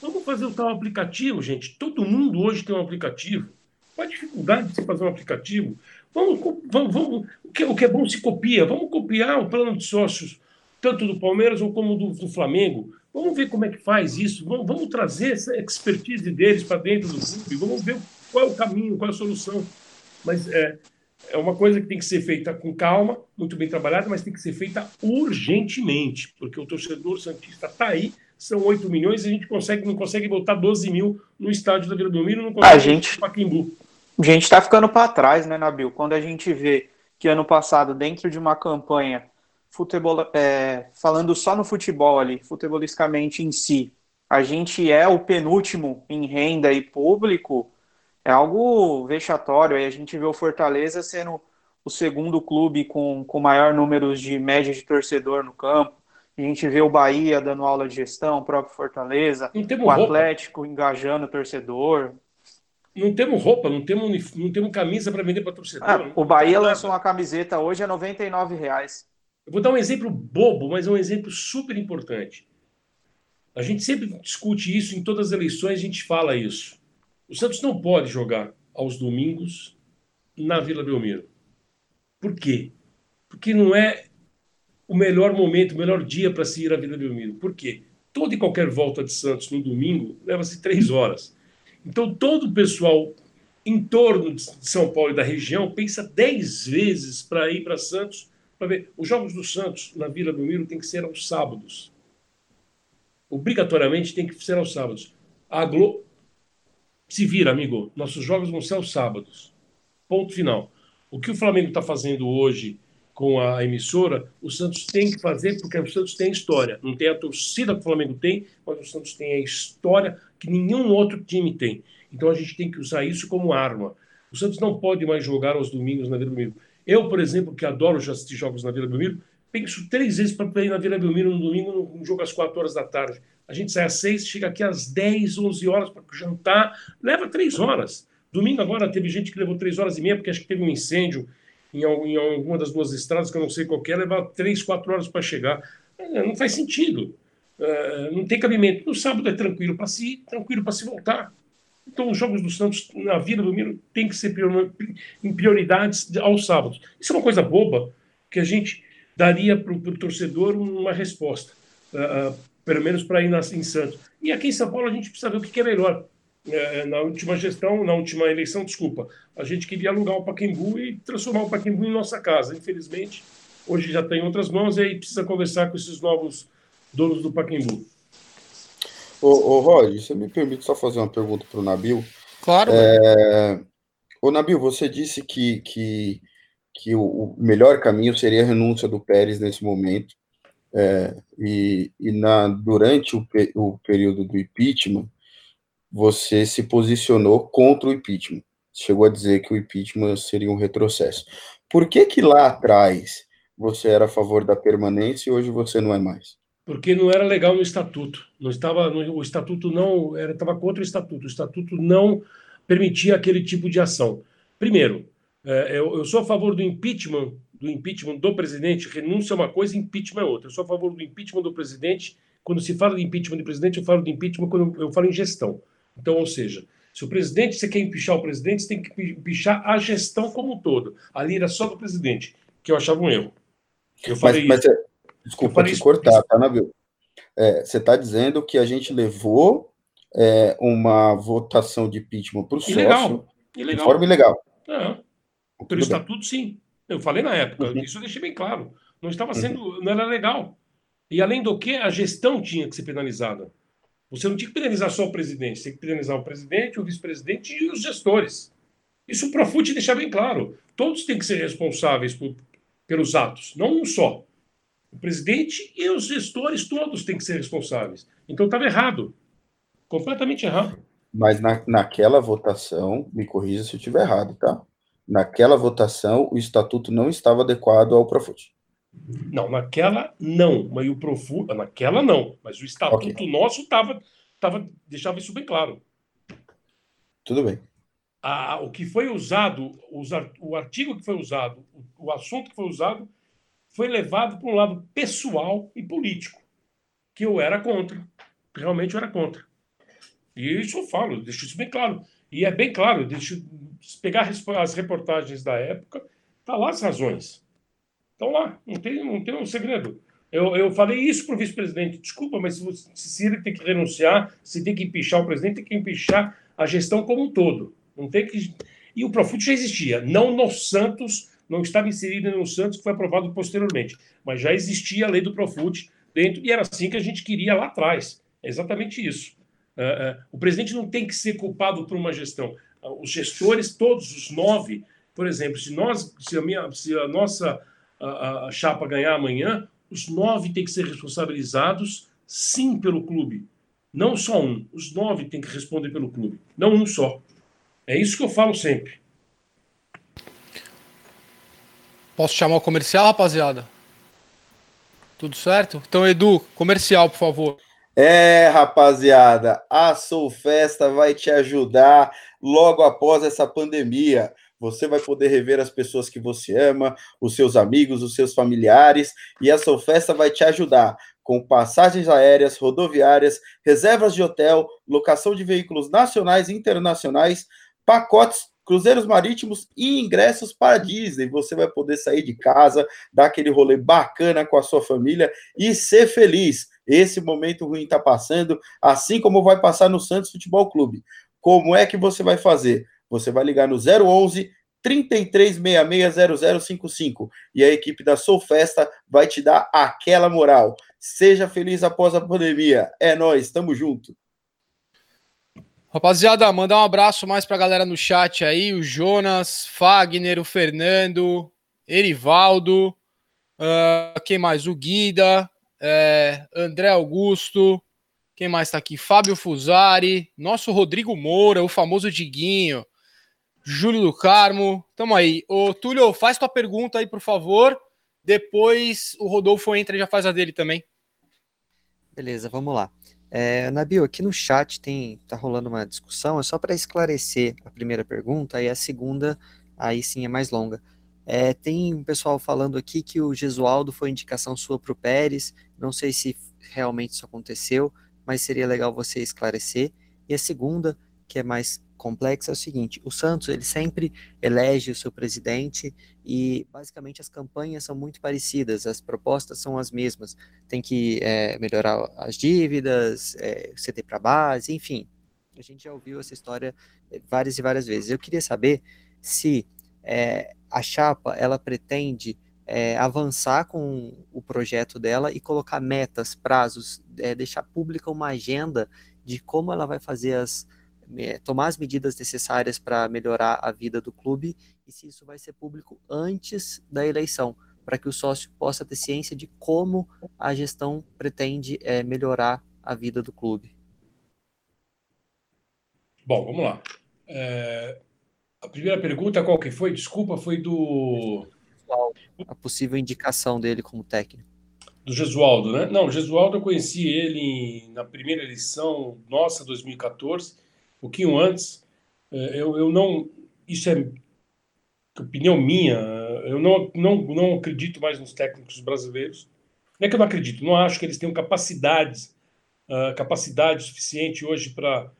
Vamos fazer o tal aplicativo, gente. Todo mundo hoje tem um aplicativo. Qual a dificuldade de se fazer um aplicativo? Vamos, vamos, vamos o, que, o que é bom se copia. Vamos copiar o plano de sócios, tanto do Palmeiras ou como do, do Flamengo. Vamos ver como é que faz isso. Vamos, vamos trazer essa expertise deles para dentro do clube. Vamos ver qual é o caminho, qual é a solução. Mas é, é uma coisa que tem que ser feita com calma, muito bem trabalhada, mas tem que ser feita urgentemente, porque o torcedor santista está aí são 8 milhões e a gente consegue, não consegue botar 12 mil no estádio da Vila Belmiro, não consegue a gente, Paquimbu. A gente está ficando para trás, né, Nabil? Quando a gente vê que ano passado, dentro de uma campanha, futebol, é, falando só no futebol ali, futebolisticamente em si, a gente é o penúltimo em renda e público, é algo vexatório. Aí a gente vê o Fortaleza sendo o segundo clube com, com maior número de média de torcedor no campo. A gente vê o Bahia dando aula de gestão, o próprio Fortaleza, o Atlético roupa. engajando o torcedor. Não temos roupa, não temos, não temos camisa para vender para torcedor. Ah, o Bahia lançou uma camiseta hoje a 99 reais. Eu vou dar um exemplo bobo, mas é um exemplo super importante. A gente sempre discute isso em todas as eleições, a gente fala isso. O Santos não pode jogar aos domingos na Vila Belmiro. Por quê? Porque não é o melhor momento, o melhor dia para se ir à Vila Belmiro. Por quê? Toda e qualquer volta de Santos no domingo leva-se três horas. Então, todo o pessoal em torno de São Paulo e da região pensa dez vezes para ir para Santos para ver. Os Jogos do Santos na Vila Belmiro tem que ser aos sábados. Obrigatoriamente tem que ser aos sábados. A Globo. Se vira, amigo. Nossos jogos vão ser aos sábados. Ponto final. O que o Flamengo está fazendo hoje com a emissora, o Santos tem que fazer, porque o Santos tem história. Não tem a torcida que o Flamengo tem, mas o Santos tem a história que nenhum outro time tem. Então a gente tem que usar isso como arma. O Santos não pode mais jogar aos domingos na Vila Belmiro. Eu, por exemplo, que adoro já assistir jogos na Vila Belmiro, penso três vezes para ir na Vila Belmiro no domingo, num jogo às quatro horas da tarde. A gente sai às seis, chega aqui às dez, onze horas para jantar, leva três horas. Domingo agora teve gente que levou três horas e meia, porque acho que teve um incêndio em, em alguma das duas estradas, que eu não sei qual é, levar três, quatro horas para chegar. É, não faz sentido. É, não tem cabimento. No sábado é tranquilo para se ir, tranquilo para se voltar. Então, os jogos do Santos na vida do Miro tem que ser em prioridades aos sábados. Isso é uma coisa boba que a gente daria para o torcedor uma resposta, uh, uh, pelo menos para ir na, em Santos. E aqui em São Paulo a gente precisa ver o que, que é melhor. É, na última gestão, na última eleição, desculpa, a gente queria alugar o Paquembu e transformar o Paquembu em nossa casa. Infelizmente, hoje já está em outras mãos e aí precisa conversar com esses novos donos do Paquembu. Ô, ô Roger, você me permite só fazer uma pergunta para o Nabil? Claro. É... Ô, Nabil, você disse que, que, que o, o, melhor caminho seria a renúncia do Pérez nesse momento. É, e e na, durante o, o período do impeachment, você se posicionou contra o impeachment. Chegou a dizer que o impeachment seria um retrocesso. Por que que lá atrás você era a favor da permanência e hoje você não é mais? Porque não era legal no estatuto. Não estava, no, o estatuto não era estava contra o estatuto. O estatuto não permitia aquele tipo de ação. Primeiro, é, eu, eu sou a favor do impeachment do impeachment do presidente. Renúncia é uma coisa, impeachment é outra. Eu sou a favor do impeachment do presidente. Quando se fala de impeachment do presidente, eu falo de impeachment quando eu falo em gestão. Então, ou seja, se o presidente, você quer empichar o presidente, você tem que empichar a gestão como um todo. Ali era só do presidente, que eu achava um erro. Eu falei mas, mas, isso. Desculpa te cortar, tá, Nabil? É, você está dizendo que a gente levou é, uma votação de impeachment para o sócio ilegal. de forma ilegal. É. Pelo estatuto, sim. Eu falei na época, uhum. isso eu deixei bem claro. Não estava sendo, uhum. não era legal. E além do que, a gestão tinha que ser penalizada. Você não tinha que penalizar só o presidente, você tem que penalizar o presidente, o vice-presidente e os gestores. Isso o Profut deixa bem claro. Todos têm que ser responsáveis por, pelos atos, não um só. O presidente e os gestores todos têm que ser responsáveis. Então estava errado. Completamente errado. Mas na, naquela votação, me corrija se eu estiver errado, tá? Naquela votação, o estatuto não estava adequado ao Profut. Não, naquela não, mas o Profut, naquela não, mas o estatuto okay. nosso tava, tava, deixava isso bem claro. Tudo bem. A, o que foi usado, os, o artigo que foi usado, o, o assunto que foi usado, foi levado para um lado pessoal e político, que eu era contra. Realmente eu era contra. E isso eu falo, deixo isso bem claro. E é bem claro, deixo pegar as reportagens da época, tá lá as razões. Estão lá, não tem, não tem um segredo. Eu, eu falei isso para o vice-presidente, desculpa, mas se, você, se ele tem que renunciar, se tem que empichar o presidente, tem que empichar a gestão como um todo. Não tem que. E o Profut já existia, não no Santos, não estava inserido no Santos, que foi aprovado posteriormente, mas já existia a lei do Profut dentro, e era assim que a gente queria lá atrás. É exatamente isso. Uh, uh, o presidente não tem que ser culpado por uma gestão. Uh, os gestores, todos os nove, por exemplo, se, nós, se, a, minha, se a nossa chapa ganhar amanhã, os nove têm que ser responsabilizados, sim, pelo clube. Não só um. Os nove têm que responder pelo clube, não um só. É isso que eu falo sempre. Posso chamar o comercial, rapaziada? Tudo certo? Então, Edu, comercial, por favor. É, rapaziada, a Soul Festa vai te ajudar logo após essa pandemia. Você vai poder rever as pessoas que você ama, os seus amigos, os seus familiares, e a Soul Festa vai te ajudar com passagens aéreas, rodoviárias, reservas de hotel, locação de veículos nacionais e internacionais, pacotes cruzeiros marítimos e ingressos para Disney. Você vai poder sair de casa, dar aquele rolê bacana com a sua família e ser feliz. Esse momento ruim está passando, assim como vai passar no Santos Futebol Clube. Como é que você vai fazer? Você vai ligar no 011 33660055 e a equipe da Sou Festa vai te dar aquela moral. Seja feliz após a pandemia. É nós, tamo junto. Rapaziada, mandar um abraço mais pra galera no chat aí, o Jonas, Fagner, o Fernando, Erivaldo, uh, quem mais? O Guida, é, André Augusto, quem mais tá aqui? Fábio Fusari, nosso Rodrigo Moura, o famoso Diguinho, Júlio do Carmo, tamo aí. Ô, Túlio, faz tua pergunta aí, por favor. Depois o Rodolfo entra e já faz a dele também. Beleza, vamos lá. É, Nabil, aqui no chat tem tá rolando uma discussão, é só para esclarecer a primeira pergunta e a segunda, aí sim é mais longa. É, tem um pessoal falando aqui que o Gesualdo foi indicação sua para o Pérez, não sei se realmente isso aconteceu, mas seria legal você esclarecer. E a segunda, que é mais complexa é o seguinte: o Santos ele sempre elege o seu presidente e basicamente as campanhas são muito parecidas, as propostas são as mesmas. Tem que é, melhorar as dívidas, é, CT para base, enfim. A gente já ouviu essa história é, várias e várias vezes. Eu queria saber se é, a chapa ela pretende é, avançar com o projeto dela e colocar metas, prazos, é, deixar pública uma agenda de como ela vai fazer as tomar as medidas necessárias para melhorar a vida do clube e se isso vai ser público antes da eleição, para que o sócio possa ter ciência de como a gestão pretende é, melhorar a vida do clube. Bom, vamos lá. É, a primeira pergunta, qual que foi? Desculpa, foi do. A possível indicação dele como técnico. Do Gesualdo, né? Não, o Gesualdo eu conheci ele na primeira eleição nossa, 2014 um pouquinho antes. É, eu, eu não. Isso é opinião minha. Eu não, não, não acredito mais nos técnicos brasileiros. Não é que eu não acredito, não acho que eles tenham capacidades, uh, capacidade suficiente hoje para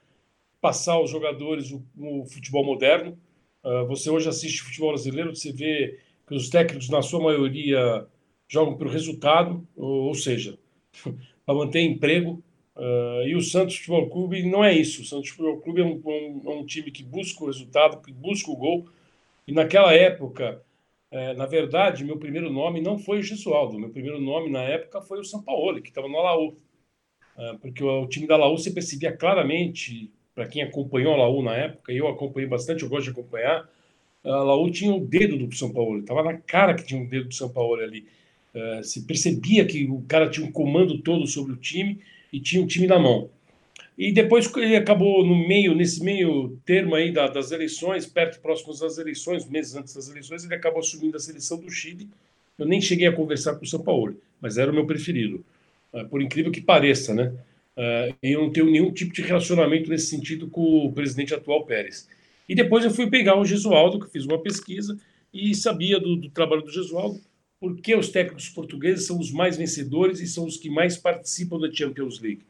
passar aos jogadores o, o futebol moderno. Uh, você hoje assiste futebol brasileiro, você vê que os técnicos, na sua maioria, jogam pelo resultado, ou, ou seja, para manter emprego, Uh, e o Santos Futebol Clube não é isso. O Santos Futebol Clube é um, um, é um, time que busca o resultado, que busca o gol. E naquela época, é, na verdade, meu primeiro nome não foi o Gesualdo. Meu primeiro nome na época foi o São Paulo, que estava no Alaú. uh, porque o, o, time da Laú você percebia claramente, para quem acompanhou a Laú na época, eu acompanhei bastante, eu gosto de acompanhar, a Laú tinha o dedo do São Paulo, estava na cara que tinha o dedo do São Paulo ali. Uh, se percebia que o cara tinha um comando todo sobre o time e tinha o time na mão. E depois ele acabou no meio, nesse meio termo aí da, das eleições, perto próximos das eleições, meses antes das eleições, ele acabou assumindo a seleção do Chile. Eu nem cheguei a conversar com o São Paulo, mas era o meu preferido. Uh, por incrível que pareça, né? Uh, eu não tenho nenhum tipo de relacionamento nesse sentido com o presidente atual Pérez. E depois eu fui pegar o Gesualdo, que fiz uma pesquisa e sabia do, do trabalho do Gesualdo, porque os técnicos portugueses são os mais vencedores e são os que mais participam da Champions League.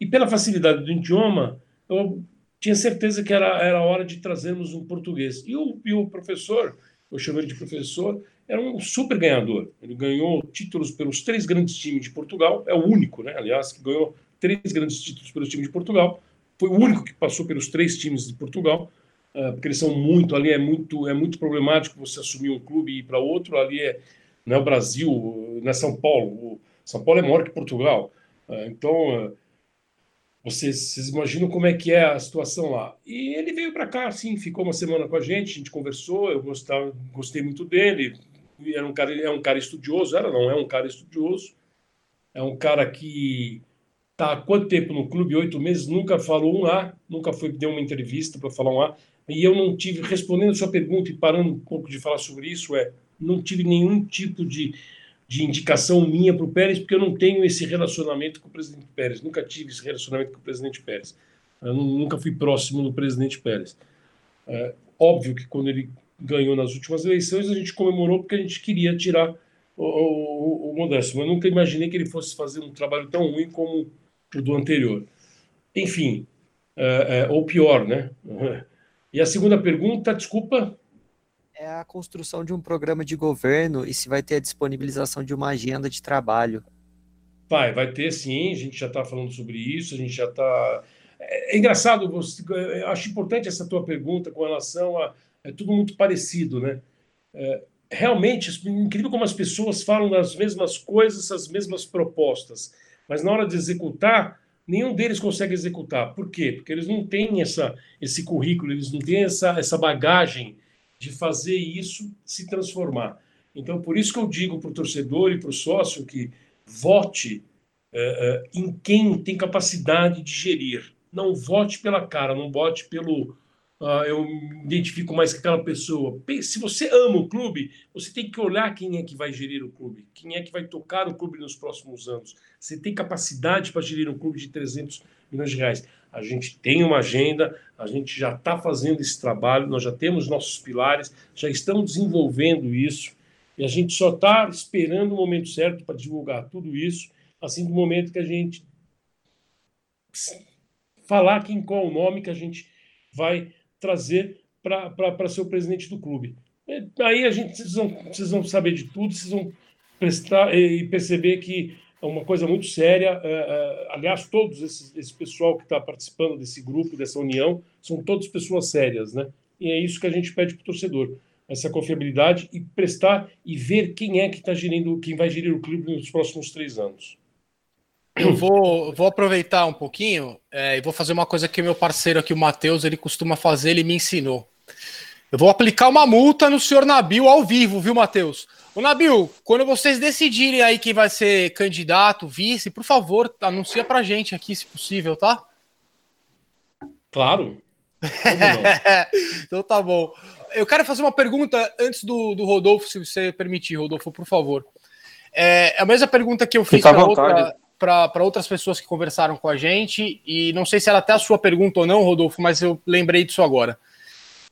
E pela facilidade do idioma, eu tinha certeza que era, era hora de trazermos um português. E o, e o professor, eu chamo ele de professor, era um super ganhador. Ele ganhou títulos pelos três grandes times de Portugal, é o único, né? Aliás, que ganhou três grandes títulos pelos times de Portugal. Foi o único que passou pelos três times de Portugal, uh, porque eles são muito, ali é muito, é muito problemático você assumir um clube e ir para outro. Ali é, não é o Brasil, não é São Paulo. São Paulo é maior que Portugal. Uh, então, uh, vocês, vocês, imaginam como é que é a situação lá. E ele veio para cá, assim, ficou uma semana com a gente, a gente conversou, eu gostava, gostei muito dele. Era um cara, é um cara estudioso, era não, é um cara estudioso. É um cara que está há quanto tempo no clube? Oito meses, nunca falou um A, nunca foi deu uma entrevista para falar um A. E eu não tive, respondendo a sua pergunta e parando um pouco de falar sobre isso, é não tive nenhum tipo de de indicação minha para o Pérez, porque eu não tenho esse relacionamento com o presidente Pérez, nunca tive esse relacionamento com o presidente Pérez. Eu nunca fui próximo do presidente Pérez. É, óbvio que quando ele ganhou nas últimas eleições, a gente comemorou porque a gente queria tirar o, o, o Modesto, mas nunca imaginei que ele fosse fazer um trabalho tão ruim como o do anterior. Enfim, é, é, ou pior, né? E a segunda pergunta, desculpa é a construção de um programa de governo e se vai ter a disponibilização de uma agenda de trabalho. Vai, vai ter sim, a gente já está falando sobre isso, a gente já está. É, é, engraçado, você, acho importante essa tua pergunta com relação a. É tudo muito parecido, né? É, realmente, incrível como as pessoas falam das mesmas coisas, as mesmas propostas, mas na hora de executar, nenhum deles consegue executar. Por quê? Porque eles não têm essa, esse currículo, eles não têm essa, essa bagagem de fazer isso se transformar. Então, por isso que eu digo para o torcedor e para o sócio que vote é, é, em quem tem capacidade de gerir. Não vote pela cara, não vote pelo. Uh, eu me identifico mais com aquela pessoa. Se você ama o clube, você tem que olhar quem é que vai gerir o clube, quem é que vai tocar o clube nos próximos anos. Você tem capacidade para gerir um clube de 300 milhões de reais. A gente tem uma agenda, a gente já está fazendo esse trabalho, nós já temos nossos pilares, já estamos desenvolvendo isso, e a gente só está esperando o momento certo para divulgar tudo isso, assim do momento que a gente falar quem qual o nome que a gente vai trazer para ser o presidente do clube. Aí a gente vocês vão, vocês vão saber de tudo, vocês vão prestar e perceber que é uma coisa muito séria. É, é, aliás, todos esses, esse pessoal que está participando desse grupo, dessa união, são todas pessoas sérias, né? E é isso que a gente pede para o torcedor: essa confiabilidade e prestar e ver quem é que está gerindo, quem vai gerir o clube nos próximos três anos. Eu vou, vou aproveitar um pouquinho é, e vou fazer uma coisa que meu parceiro aqui, o Matheus, ele costuma fazer, ele me ensinou. Eu vou aplicar uma multa no senhor Nabil ao vivo, viu, Matheus? Ô, Nabil, quando vocês decidirem aí quem vai ser candidato, vice, por favor, anuncia pra gente aqui, se possível, tá? Claro. então tá bom. Eu quero fazer uma pergunta antes do, do Rodolfo, se você permitir, Rodolfo, por favor. É, é a mesma pergunta que eu fiz para outra, outras pessoas que conversaram com a gente, e não sei se era até a sua pergunta ou não, Rodolfo, mas eu lembrei disso agora.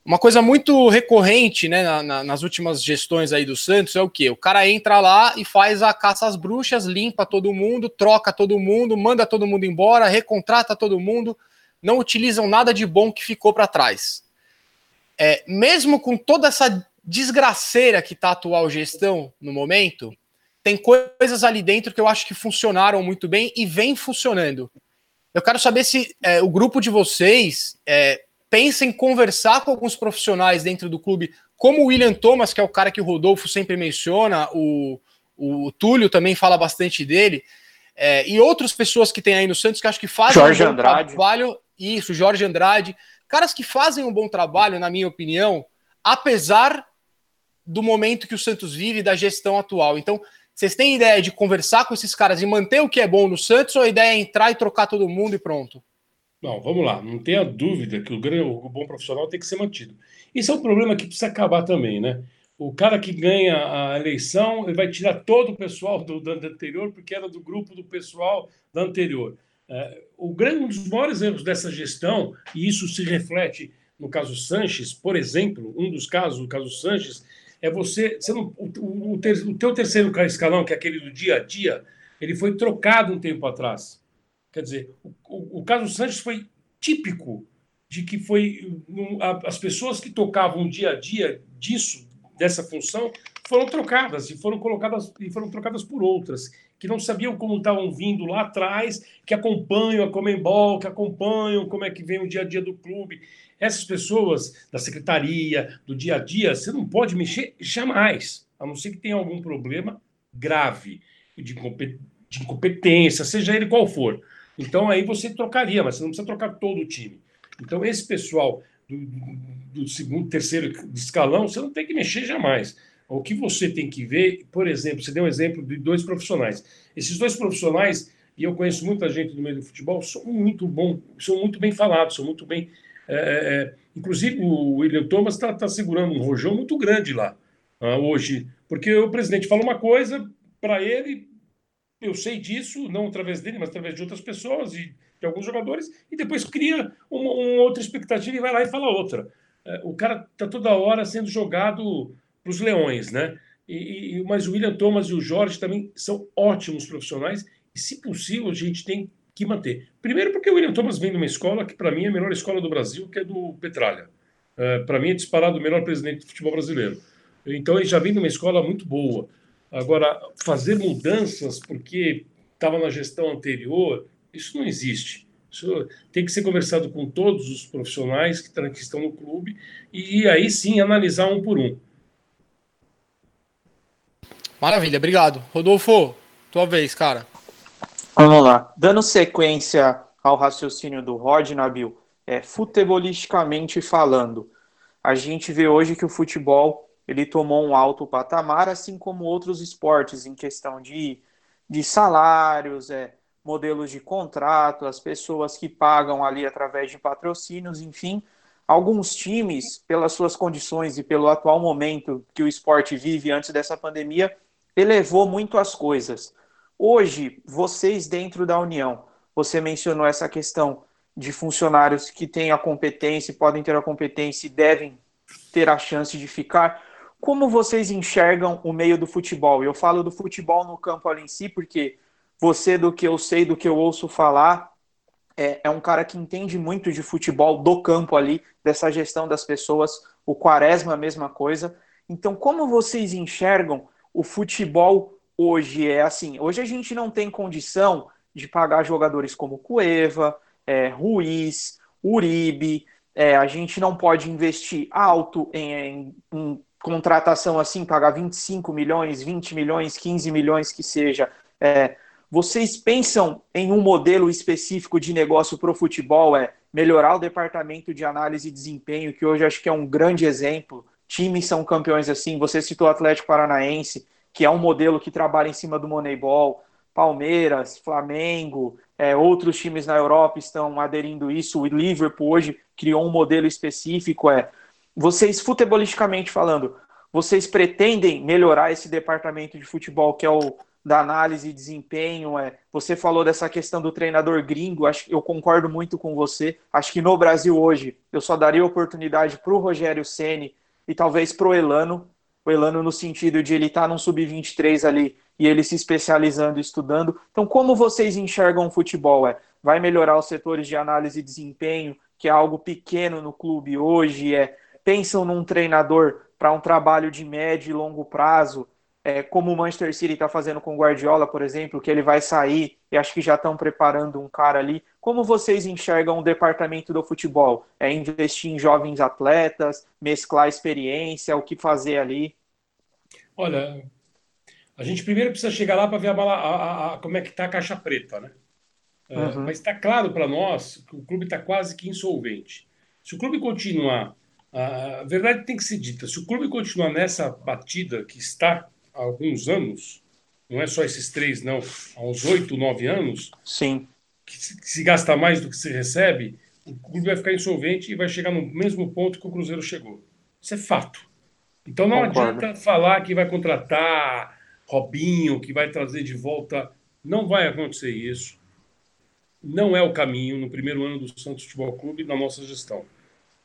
Uma coisa muito recorrente né, na, na, nas últimas gestões aí do Santos é o que? O cara entra lá e faz a caça às bruxas, limpa todo mundo, troca todo mundo, manda todo mundo embora, recontrata todo mundo, não utilizam nada de bom que ficou para trás. É, mesmo com toda essa desgraceira que está a atual gestão no momento, tem coisas ali dentro que eu acho que funcionaram muito bem e vem funcionando. Eu quero saber se é, o grupo de vocês é, pensa em conversar com alguns profissionais dentro do clube, como o William Thomas, que é o cara que o Rodolfo sempre menciona, o, o Túlio também fala bastante dele, é, e outras pessoas que tem aí no Santos que acho que fazem Jorge um trabalho. Isso, Jorge Andrade. Caras que fazem um bom trabalho, na minha opinião, apesar do momento que o Santos vive da gestão atual. Então, vocês têm ideia de conversar com esses caras e manter o que é bom no Santos ou a ideia é entrar e trocar todo mundo e pronto? Não, vamos lá. Não tenha dúvida que o, grande, o bom profissional tem que ser mantido. Isso é um problema que precisa acabar também, né? O cara que ganha a eleição ele vai tirar todo o pessoal do, do anterior, porque era do grupo do pessoal da anterior. É, o grande, um dos maiores erros dessa gestão, e isso se reflete no caso Sanches, por exemplo, um dos casos, o caso Sanches, é você. você não, o, o, ter, o teu terceiro escalão, que é aquele do dia a dia, ele foi trocado um tempo atrás. Quer dizer, o, o, o caso Sanches foi típico de que foi as pessoas que tocavam dia a dia disso, dessa função, foram trocadas e foram colocadas e foram trocadas por outras que não sabiam como estavam vindo lá atrás, que acompanham a Comembol, que acompanham como é que vem o dia a dia do clube. Essas pessoas da secretaria, do dia a dia, você não pode mexer jamais, a não ser que tenha algum problema grave de incompetência, seja ele qual for. Então aí você trocaria, mas você não precisa trocar todo o time. Então esse pessoal do, do segundo, terceiro escalão, você não tem que mexer jamais. O que você tem que ver, por exemplo, você deu um exemplo de dois profissionais. Esses dois profissionais, e eu conheço muita gente do meio do futebol, são muito bom, são muito bem falados, são muito bem. É, é, inclusive o William Thomas está tá segurando um rojão muito grande lá uh, hoje, porque o presidente fala uma coisa para ele, eu sei disso, não através dele, mas através de outras pessoas e de alguns jogadores, e depois cria uma, uma outra expectativa e vai lá e fala outra. É, o cara está toda hora sendo jogado para os leões, né? E, e, mas o William Thomas e o Jorge também são ótimos profissionais e, se possível, a gente tem que manter. Primeiro, porque o William Thomas vem de uma escola que, para mim, é a melhor escola do Brasil, que é do Petralha. É, para mim, é disparado o melhor presidente do futebol brasileiro. Então, ele já vem de uma escola muito boa. Agora, fazer mudanças porque estava na gestão anterior, isso não existe. Isso tem que ser conversado com todos os profissionais que, estão no clube e aí sim analisar um por um. Maravilha, obrigado. Rodolfo, tua vez, cara. Vamos lá. Dando sequência ao raciocínio do Rod Nabil, é, futebolisticamente falando, a gente vê hoje que o futebol ele tomou um alto patamar, assim como outros esportes, em questão de, de salários, é, modelos de contrato, as pessoas que pagam ali através de patrocínios, enfim. Alguns times, pelas suas condições e pelo atual momento que o esporte vive antes dessa pandemia, elevou muito as coisas. Hoje, vocês dentro da União, você mencionou essa questão de funcionários que têm a competência, podem ter a competência e devem ter a chance de ficar. Como vocês enxergam o meio do futebol? Eu falo do futebol no campo ali em si, porque você, do que eu sei, do que eu ouço falar, é, é um cara que entende muito de futebol do campo ali, dessa gestão das pessoas. O Quaresma, a mesma coisa. Então, como vocês enxergam o futebol hoje é assim. Hoje a gente não tem condição de pagar jogadores como Cueva, é, Ruiz, Uribe. É, a gente não pode investir alto em, em, em, contratação assim, pagar 25 milhões, 20 milhões, 15 milhões que seja. É, vocês pensam em um modelo específico de negócio para o futebol? É melhorar o departamento de análise e desempenho, que hoje acho que é um grande exemplo times são campeões assim. Você citou o Atlético Paranaense, que é um modelo que trabalha em cima do Moneyball. Palmeiras, Flamengo, é, outros times na Europa estão aderindo isso. O Liverpool hoje criou um modelo específico. É, vocês, futebolisticamente falando, vocês pretendem melhorar esse departamento de futebol que é o da análise e desempenho? É, você falou dessa questão do treinador gringo, acho, eu concordo muito com você. Acho que no Brasil hoje eu só daria oportunidade para o Rogério Ceni e talvez pro Elano, o Elano no sentido de ele estar tá num sub-23 ali e ele se especializando estudando. Então, como vocês enxergam o futebol? É, vai melhorar os setores de análise e desempenho, que é algo pequeno no clube hoje? É, pensam num treinador para um trabalho de médio e longo prazo? é, como o Manchester City está fazendo com o Guardiola, por exemplo, que ele vai sair e acho que já estão preparando um cara ali. Como vocês enxergam o departamento do futebol? É investir em jovens atletas, mesclar experiência, o que fazer ali? Olha, A gente primeiro precisa chegar lá para ver a, a, a, como é que está a caixa preta, né? Uhum. mas está claro para nós que o clube está quase que insolvente. Se o clube continuar, a verdade tem que ser dita, se o clube continuar nessa batida que está há alguns anos, não é só esses três, não, há uns oito, nove anos, Sim. Que se, que se gasta mais do que se recebe, o clube vai ficar insolvente e vai chegar no mesmo ponto que o Cruzeiro chegou. Isso é fato. Então não Concordo. adianta falar que vai contratar Robinho, que vai trazer de volta. Não vai acontecer isso. Não é o caminho no primeiro ano do Santos Futebol Clube na nossa gestão.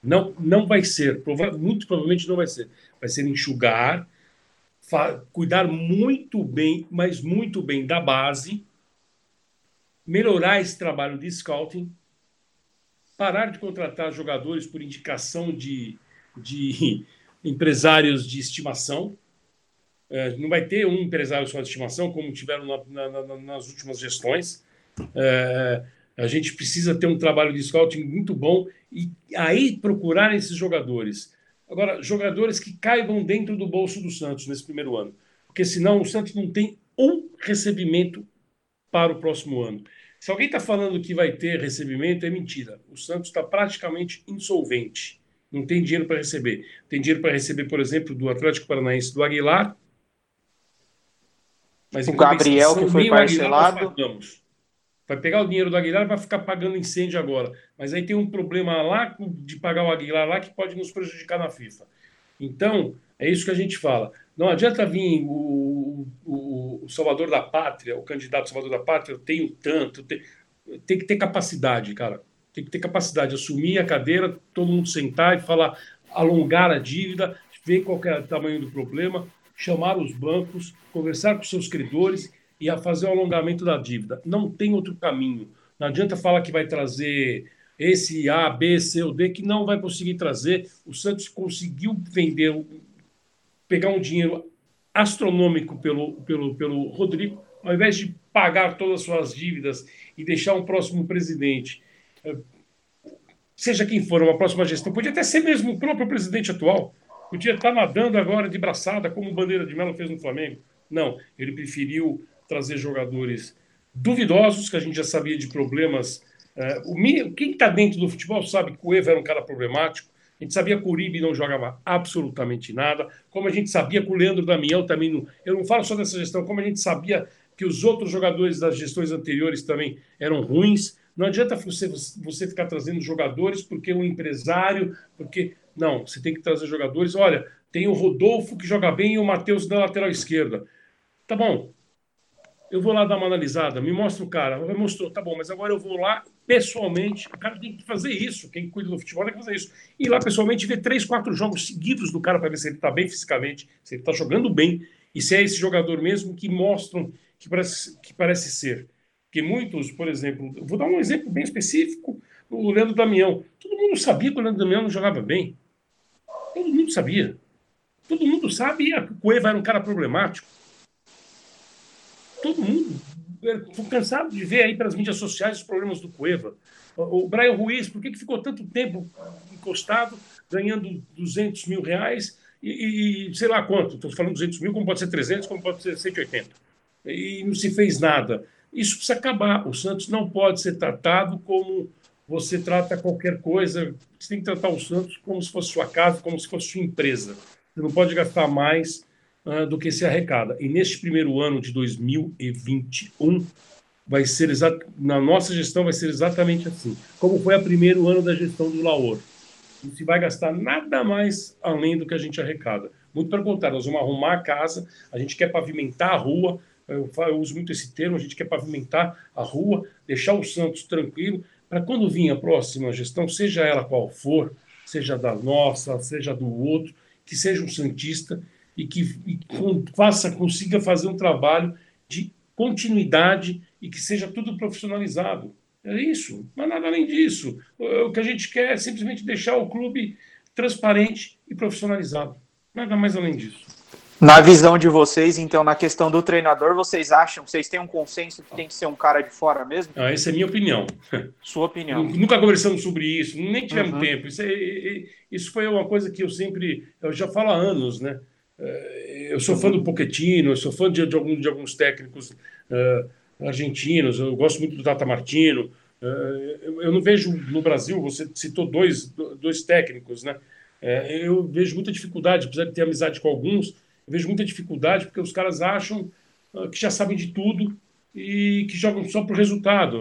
Não, não vai ser. Muito provavelmente não vai ser. Vai ser enxugar, cuidar muito bem, mas muito bem da base, melhorar esse trabalho de scouting, parar de contratar jogadores por indicação de, de empresários de estimação é, não vai ter um empresário só de estimação, como tiveram na, na, nas últimas gestões. É, a gente precisa ter um trabalho de scouting muito bom e aí procurar esses jogadores. Agora, jogadores que caibam dentro do bolso do Santos nesse primeiro ano, porque senão o Santos não tem um recebimento para o próximo ano. Se alguém está falando que vai ter recebimento, é mentira. O Santos está praticamente insolvente. Não tem dinheiro para receber. Tem dinheiro para receber, por exemplo, do Atlético Paranaense do Aguilar, mas o Gabriel, que foi parcelado. Vai pegar o dinheiro do Aguilar e vai ficar pagando incêndio agora. Mas aí tem um problema lá de pagar o Aguilar lá que pode nos prejudicar na FIFA. Então, é isso que a gente fala. Não adianta vir o, o, o Salvador da Pátria, o candidato Salvador da Pátria, eu tenho tanto. Tem, tem que ter capacidade, cara. Tem que ter capacidade. Assumir a cadeira, todo mundo sentar e falar, alongar a dívida, ver qual é o tamanho do problema, chamar os bancos, conversar com seus credores e a fazer o alongamento da dívida. Não tem outro caminho. Não adianta falar que vai trazer esse A, B, C ou D, que não vai conseguir trazer. O Santos conseguiu vender, pegar um dinheiro astronômico pelo, pelo, pelo Rodrigo, ao invés de pagar todas as suas dívidas e deixar um próximo presidente, eh, seja quem for, uma próxima gestão, podia até ser mesmo o próprio presidente atual, Podia estar nadando agora de braçada, como o Bandeira de Melo fez no Flamengo. Não, ele preferiu trazer jogadores duvidosos, que a gente já sabia de problemas. É, o quem está dentro do futebol sabe que o Evo era um cara problemático. A gente sabia que o Uribe não jogava absolutamente nada. Como a gente sabia que o Leandro Damião também não. Eu não falo só dessa gestão, como a gente sabia que os outros jogadores das gestões anteriores também eram ruins. Não adianta você, você ficar trazendo jogadores porque um empresário, porque não, você tem que trazer jogadores. Olha, tem o Rodolfo que joga bem e o Matheus na lateral esquerda. Tá bom. Eu vou lá dar uma analisada, me mostra o cara. Me mostrou, tá bom, mas agora eu vou lá pessoalmente. O cara tem que fazer isso. Quem cuida do futebol tem que fazer isso. Ir lá pessoalmente ver três, quatro jogos seguidos do cara para ver se ele está bem fisicamente, se ele está jogando bem e se é esse jogador mesmo que mostram que parece, que parece ser. Porque muitos, por exemplo, vou dar um exemplo bem específico: o Leandro Damião. Todo mundo sabia que o Leandro Damião não jogava bem. Todo mundo sabia. Todo mundo sabia que o Cueva era um cara problemático. Todo mundo. Estou cansado de ver aí pelas mídias sociais os problemas do Cueva. O Brian Ruiz, por que, que ficou tanto tempo encostado, ganhando 200 mil reais e, e sei lá quanto? Estou falando 200 mil, como pode ser 300, como pode ser 180. E não se fez nada. Isso precisa acabar. O Santos não pode ser tratado como você trata qualquer coisa, você tem que tratar o Santos como se fosse sua casa, como se fosse sua empresa. Você não pode gastar mais uh, do que se arrecada. E neste primeiro ano de 2021, vai ser na nossa gestão vai ser exatamente assim, como foi o primeiro ano da gestão do Laor. Não se vai gastar nada mais além do que a gente arrecada. Muito pelo contrário, nós vamos arrumar a casa, a gente quer pavimentar a rua, eu, eu uso muito esse termo, a gente quer pavimentar a rua, deixar o Santos tranquilo, para quando vir a próxima gestão, seja ela qual for, seja da nossa, seja do outro, que seja um Santista e que e faça, consiga fazer um trabalho de continuidade e que seja tudo profissionalizado. É isso, mas nada além disso. O que a gente quer é simplesmente deixar o clube transparente e profissionalizado. Nada mais além disso. Na visão de vocês, então, na questão do treinador, vocês acham, vocês têm um consenso que tem que ser um cara de fora mesmo? Ah, essa é a minha opinião. Sua opinião. Nunca conversamos sobre isso, nem tivemos uhum. tempo. Isso, é, é, isso foi uma coisa que eu sempre, eu já falo há anos, né? É, eu sou fã do Pochettino, eu sou fã de, de, alguns, de alguns técnicos uh, argentinos, eu gosto muito do Tata Martino. Uh, eu, eu, não vejo no Brasil, você citou dois, dois técnicos, né? Uh, eu vejo muita dificuldade, apesar de ter amizade com alguns, eu vejo muita dificuldade porque os caras acham que já sabem de tudo e que jogam só por resultado.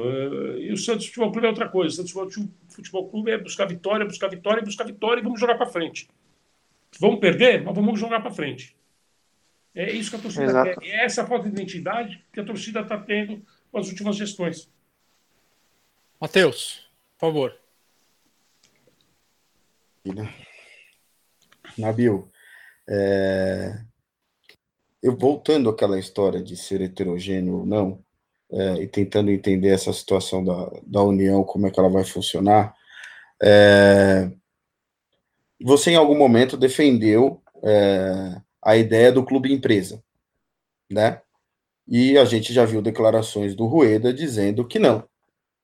E o Santos Futebol Clube é outra coisa. O Santos Futebol Clube é buscar vitória, buscar vitória, buscar vitória e vamos jogar para frente. Vamos perder, mas vamos jogar para frente. É isso que a torcida Exato. quer. É essa falta de identidade que a torcida está tendo com as últimas gestões. Matheus, por favor. Nabil, é... eu voltando àquela história de ser heterogêneo ou não, é, e tentando entender essa situação da, da união, como é que ela vai funcionar, é... você em algum momento defendeu é, a ideia do clube empresa, né? E a gente já viu declarações do Rueda dizendo que não.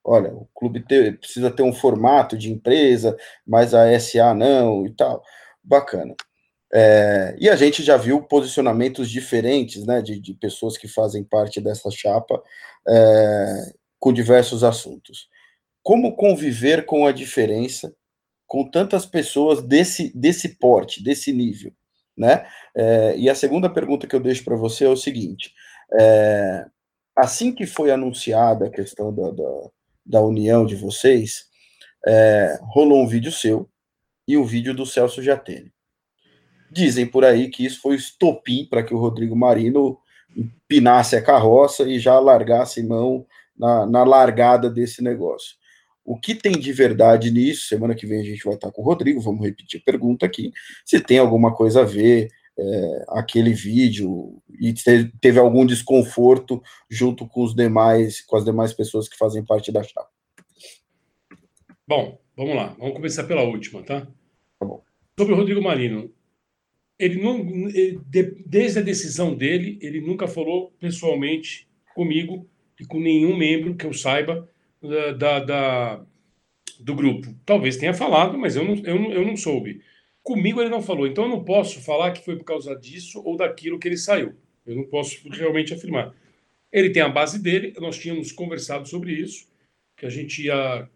Olha, o clube ter, precisa ter um formato de empresa, mas a SA não e tal. Bacana. É, e a gente já viu posicionamentos diferentes, né, de, de pessoas que fazem parte dessa chapa é, com diversos assuntos. Como conviver com a diferença com tantas pessoas desse, desse porte, desse nível? né? É, e a segunda pergunta que eu deixo para você é o seguinte: é, assim que foi anunciada a questão da, da, da união de vocês, é, rolou um vídeo seu e um vídeo do Celso Jatene. Dizem por aí que isso foi estopim para que o Rodrigo Marino empinasse a carroça e já largasse mão na, na largada desse negócio. O que tem de verdade nisso? Semana que vem a gente vai estar com o Rodrigo, vamos repetir a pergunta aqui. Se tem alguma coisa a ver é, aquele vídeo e teve algum desconforto junto com os demais, com as demais pessoas que fazem parte da chapa. Bom, vamos lá. Vamos começar pela última, tá? Tá bom. Sobre o Rodrigo Marino, ele não, ele, desde a decisão dele, ele nunca falou pessoalmente comigo e com nenhum membro que eu saiba da, da, do grupo. Talvez tenha falado, mas eu não, eu, eu não soube. Comigo ele não falou, então eu não posso falar que foi por causa disso ou daquilo que ele saiu. Eu não posso realmente afirmar. Ele tem a base dele, nós tínhamos conversado sobre isso, que a gente ia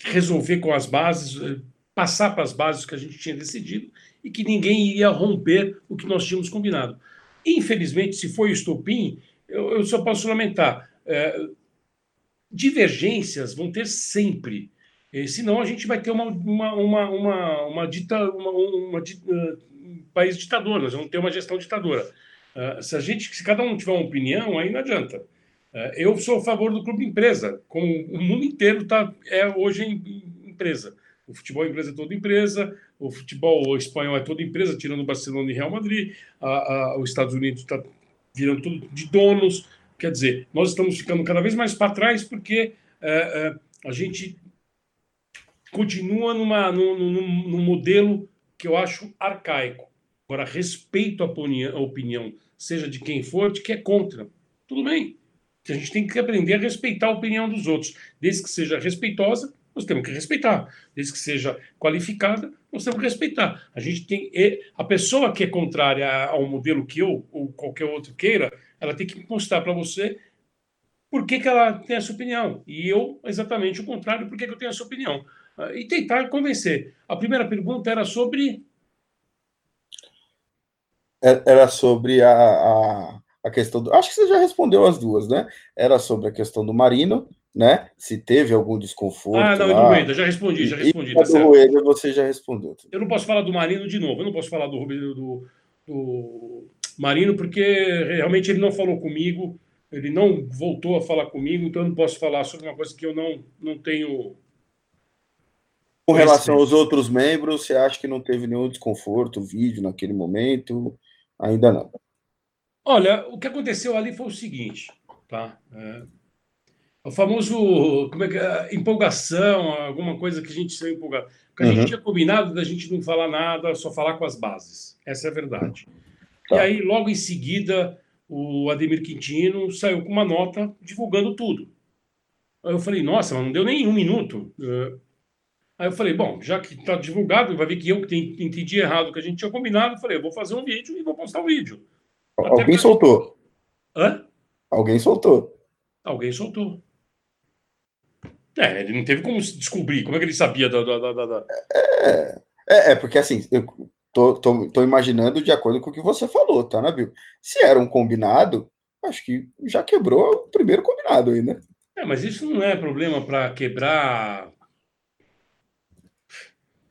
resolver com as bases, eh, passar para as bases que a gente tinha decidido e que ninguém iria romper o que nós tínhamos combinado. Infelizmente, se foi o estopim, eu, eu só posso lamentar. É, divergências vão ter sempre. E, senão a gente vai ter uma, uma, uma, uma, uma dita, uma, uma, uh, um país ditador, nós vamos ter uma gestão ditadora. Uh, se a gente, se cada um tiver uma opinião, aí não adianta. Uh, eu sou a favor do clube empresa, como o mundo inteiro tá, é hoje em, em empresa. O futebol é empresa é toda empresa, o futebol espanhol é toda empresa, tirando o Barcelona e Real Madrid, a, a, os Estados Unidos está virando tudo de donos, Quer dizer, nós estamos ficando cada vez mais para trás porque é, é, a gente continua numa, num, num, num, modelo que eu acho arcaico. Agora, respeito a opinião, seja de quem for, de que é contra. Tudo bem. A gente tem que aprender a respeitar a opinião dos outros. Desde que seja respeitosa, nós temos que respeitar. Desde que seja qualificada, nós temos que respeitar. A gente tem. A pessoa que é contrária ao modelo que eu ou qualquer outro queira, ela tem que mostrar para você por que, que ela tem essa opinião. E eu, exatamente o contrário, por que, que eu tenho essa opinião. Ah, e tentar convencer. A primeira pergunta era sobre. É, era sobre a, a, a questão do. Acho que você já respondeu as duas, né? Era sobre a questão do Marino, né? Se teve algum desconforto. Ah, não, lá. do Rueda, já respondi, já respondi. E tá do Rueda você já respondeu. Eu não posso falar do Marino de novo, eu não posso falar do, do, do Marino, porque realmente ele não falou comigo, ele não voltou a falar comigo, então eu não posso falar sobre uma coisa que eu não, não tenho. Com relação aos outros membros, você acha que não teve nenhum desconforto, vídeo naquele momento? Ainda não. Olha, o que aconteceu ali foi o seguinte, tá? É, o famoso como é que, é, empolgação, alguma coisa que a gente se empolgado. Porque a uhum. gente tinha combinado da gente não falar nada, só falar com as bases. Essa é a verdade. Tá. E aí, logo em seguida, o Ademir Quintino saiu com uma nota divulgando tudo. Aí eu falei, nossa, mas não deu nem um minuto. Uh, Aí eu falei, bom, já que está divulgado, vai ver que eu que entendi errado o que a gente tinha combinado. Eu falei, eu vou fazer um vídeo e vou postar o um vídeo. Alguém soltou. Hã? Alguém soltou. Alguém soltou. É, ele não teve como descobrir. Como é que ele sabia da. da, da, da... É, é, é, porque assim, eu tô, tô, tô, imaginando de acordo com o que você falou, tá, Nabil? Se era um combinado, acho que já quebrou o primeiro combinado aí, né? É, mas isso não é problema para quebrar.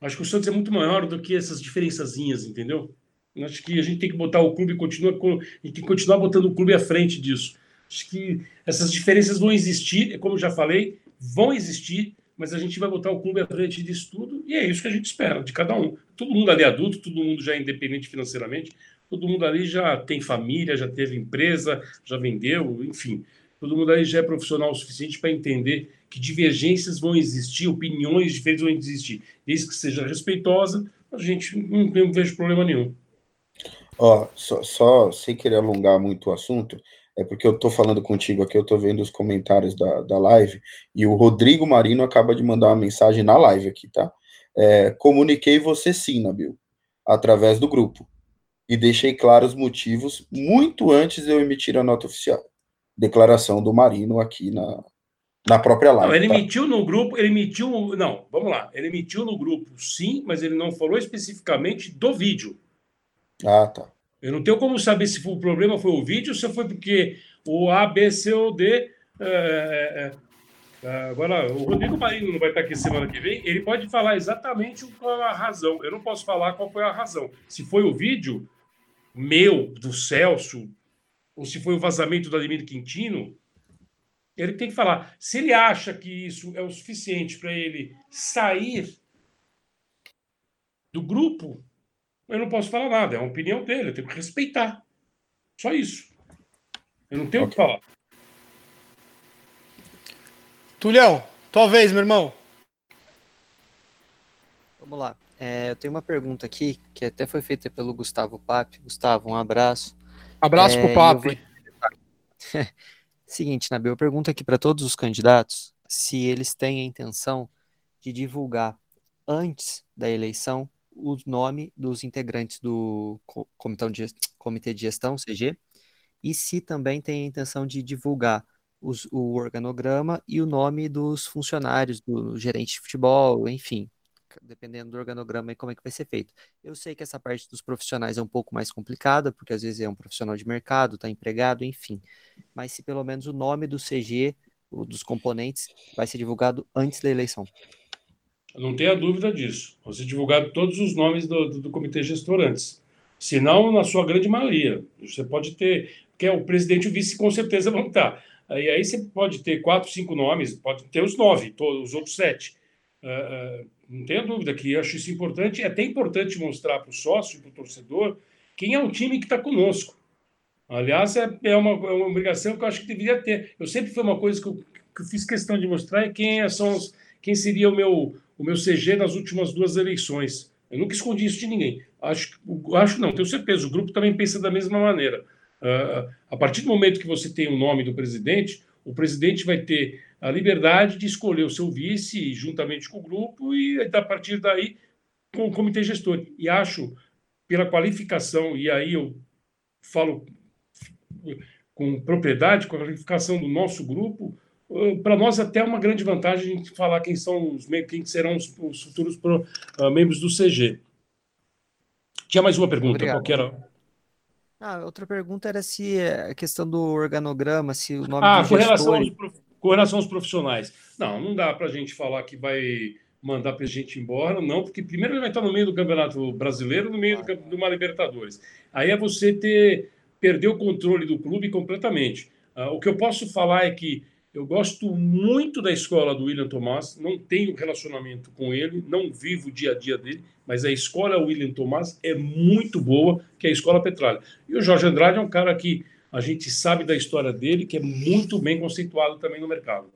Acho que o Santos é muito maior do que essas diferençazinhas, entendeu? Acho que a gente tem que botar o clube continua e que continuar botando o clube à frente disso. Acho que essas diferenças vão existir, como já falei, vão existir, mas a gente vai botar o clube à frente disso tudo, e é isso que a gente espera de cada um. Todo mundo ali é adulto, todo mundo já é independente financeiramente, todo mundo ali já tem família, já teve empresa, já vendeu, enfim. Todo mundo ali já é profissional o suficiente para entender que divergências vão existir, opiniões diferentes vão existir. Desde que seja respeitosa, a gente não, não vejo problema nenhum. Ó, só, só sem querer alongar muito o assunto, é porque eu estou falando contigo aqui, eu estou vendo os comentários da, da live, e o Rodrigo Marino acaba de mandar uma mensagem na live aqui, tá? É, comuniquei você sim, Nabil, através do grupo, e deixei claros os motivos muito antes de eu emitir a nota oficial. Declaração do Marino aqui na, na própria live. Não, ele tá? emitiu no grupo, ele emitiu. Não, vamos lá. Ele emitiu no grupo, sim, mas ele não falou especificamente do vídeo. Ah, tá. Eu não tenho como saber se o problema foi o vídeo ou se foi porque o A, B, C ou D. É, é, é, agora, o Rodrigo Marinho não vai estar aqui semana que vem. Ele pode falar exatamente qual é a razão. Eu não posso falar qual foi a razão. Se foi o vídeo meu, do Celso, ou se foi o vazamento do Ademir Quintino, ele tem que falar. Se ele acha que isso é o suficiente para ele sair do grupo, eu não posso falar nada, é uma opinião dele, eu tenho que respeitar. Só isso. Eu não tenho o okay. que falar. Tulhão, tua vez, meu irmão. Vamos lá. É, eu tenho uma pergunta aqui que até foi feita pelo Gustavo Pape. Gustavo, um abraço. Abraço é, pro Pape. Vou... Seguinte, Nabil, eu pergunto aqui para todos os candidatos se eles têm a intenção de divulgar antes da eleição o nome dos integrantes do Comitê de Gestão, CG, e se também tem a intenção de divulgar os, o organograma e o nome dos funcionários, do gerente de futebol, enfim, dependendo do organograma e como é que vai ser feito. Eu sei que essa parte dos profissionais é um pouco mais complicada, porque às vezes é um profissional de mercado, está empregado, enfim. Mas se pelo menos o nome do CG, dos componentes, vai ser divulgado antes da eleição. Não tenha dúvida disso. Você divulgar todos os nomes do, do, do comitê gestor antes. Se não, na sua grande maioria. Você pode ter, porque o presidente e o vice com certeza vão estar. Aí, aí você pode ter quatro, cinco nomes, pode ter os nove, todos, os outros sete. Uh, não tenha dúvida que acho isso importante. É até importante mostrar para o sócio, para o torcedor, quem é o time que está conosco. Aliás, é, é, uma, é uma obrigação que eu acho que deveria ter. Eu sempre foi uma coisa que eu, que eu fiz questão de mostrar é quem são os, quem seria o meu o meu CG nas últimas duas eleições. Eu nunca escondi isso de ninguém. Acho, acho não, tenho certeza. O grupo também pensa da mesma maneira. Uh, a partir do momento que você tem o nome do presidente, o presidente vai ter a liberdade de escolher o seu vice juntamente com o grupo e a partir daí com o comitê gestor. E acho, pela qualificação, e aí eu falo com propriedade, com a qualificação do nosso grupo, para nós até é uma grande vantagem a gente falar quem são os quem serão os, os futuros pro, uh, membros do CG. Tinha mais uma pergunta, Obrigado. qual era? Ah, outra pergunta era se a questão do organograma, se o nome ah, com relação, aos, com relação aos profissionais. Não, não dá para a gente falar que vai mandar para a gente embora, não, porque primeiro ele vai estar no meio do Campeonato Brasileiro, no meio do, de uma Libertadores. Aí é você ter perder o controle do clube completamente. Uh, o que eu posso falar é que eu gosto muito da escola do William Tomás, não tenho relacionamento com ele, não vivo o dia a dia dele, mas a escola William Tomás é muito boa, que é a escola Petralha. E o Jorge Andrade é um cara que a gente sabe da história dele, que é muito bem conceituado também no mercado.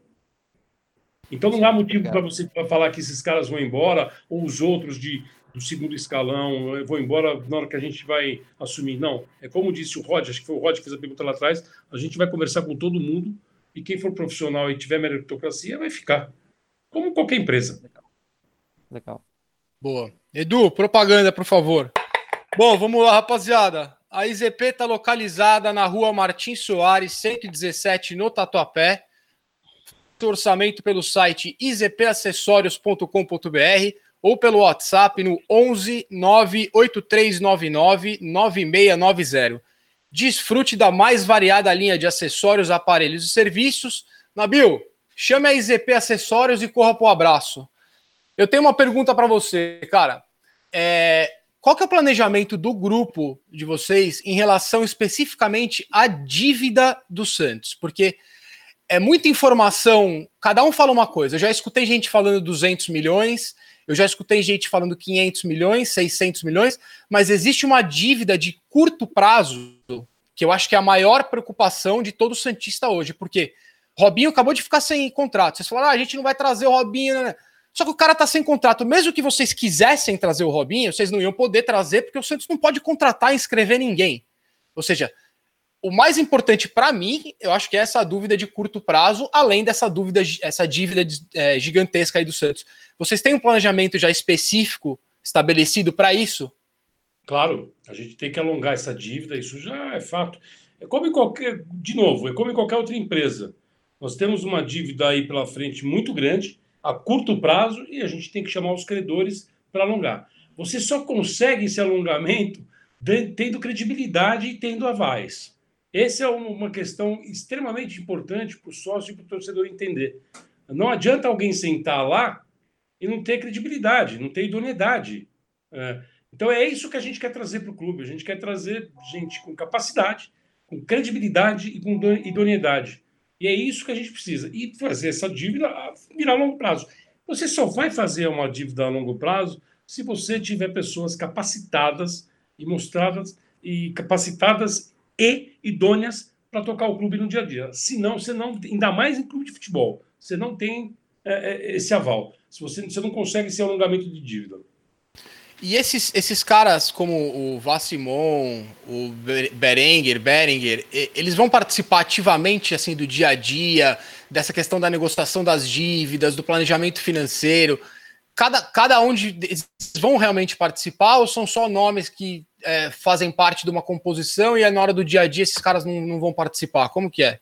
Então não há motivo para você falar que esses caras vão embora, ou os outros de, do segundo escalão vão embora na hora que a gente vai assumir. Não, é como disse o Rod, acho que foi o Rod que fez a pergunta lá atrás, a gente vai conversar com todo mundo, e quem for profissional e tiver meritocracia vai ficar, como qualquer empresa. Legal. Boa. Edu, propaganda, por favor. Bom, vamos lá, rapaziada. A IZP está localizada na rua Martins Soares, 117, no Tatuapé. Orçamento pelo site izpacessórios.com.br ou pelo WhatsApp no 11 98399 9690. Desfrute da mais variada linha de acessórios, aparelhos e serviços. Nabil, chame a IZP Acessórios e corra para o abraço. Eu tenho uma pergunta para você, cara. É, qual que é o planejamento do grupo de vocês em relação especificamente à dívida do Santos? Porque é muita informação, cada um fala uma coisa. Eu já escutei gente falando 200 milhões, eu já escutei gente falando 500 milhões, 600 milhões, mas existe uma dívida de curto prazo que eu acho que é a maior preocupação de todo Santista hoje, porque Robinho acabou de ficar sem contrato. Vocês falaram, ah, a gente não vai trazer o Robinho, né? Só que o cara tá sem contrato. Mesmo que vocês quisessem trazer o Robinho, vocês não iam poder trazer, porque o Santos não pode contratar e inscrever ninguém. Ou seja, o mais importante para mim, eu acho que é essa dúvida de curto prazo, além dessa dúvida, essa dívida é, gigantesca aí do Santos. Vocês têm um planejamento já específico estabelecido para isso? Claro, a gente tem que alongar essa dívida, isso já é fato. É como em qualquer, de novo, é como em qualquer outra empresa. Nós temos uma dívida aí pela frente muito grande, a curto prazo e a gente tem que chamar os credores para alongar. Você só consegue esse alongamento tendo credibilidade e tendo avais. Essa é uma questão extremamente importante para o sócio e para o torcedor entender. Não adianta alguém sentar lá e não ter credibilidade, não ter idoneidade. É, então é isso que a gente quer trazer para o clube. A gente quer trazer gente com capacidade, com credibilidade e com idoneidade. E é isso que a gente precisa. E fazer essa dívida virar a longo prazo. Você só vai fazer uma dívida a longo prazo se você tiver pessoas capacitadas e mostradas e capacitadas e idôneas para tocar o clube no dia a dia. Se não, você não, ainda mais em clube de futebol, você não tem é, é esse aval. Se você, você não consegue esse alongamento de dívida. E esses, esses caras como o Vassimon, o Berenguer, Berenguer, eles vão participar ativamente assim do dia a dia, dessa questão da negociação das dívidas, do planejamento financeiro. Cada, cada um de, eles vão realmente participar ou são só nomes que é, fazem parte de uma composição e aí na hora do dia a dia esses caras não, não vão participar? Como que é?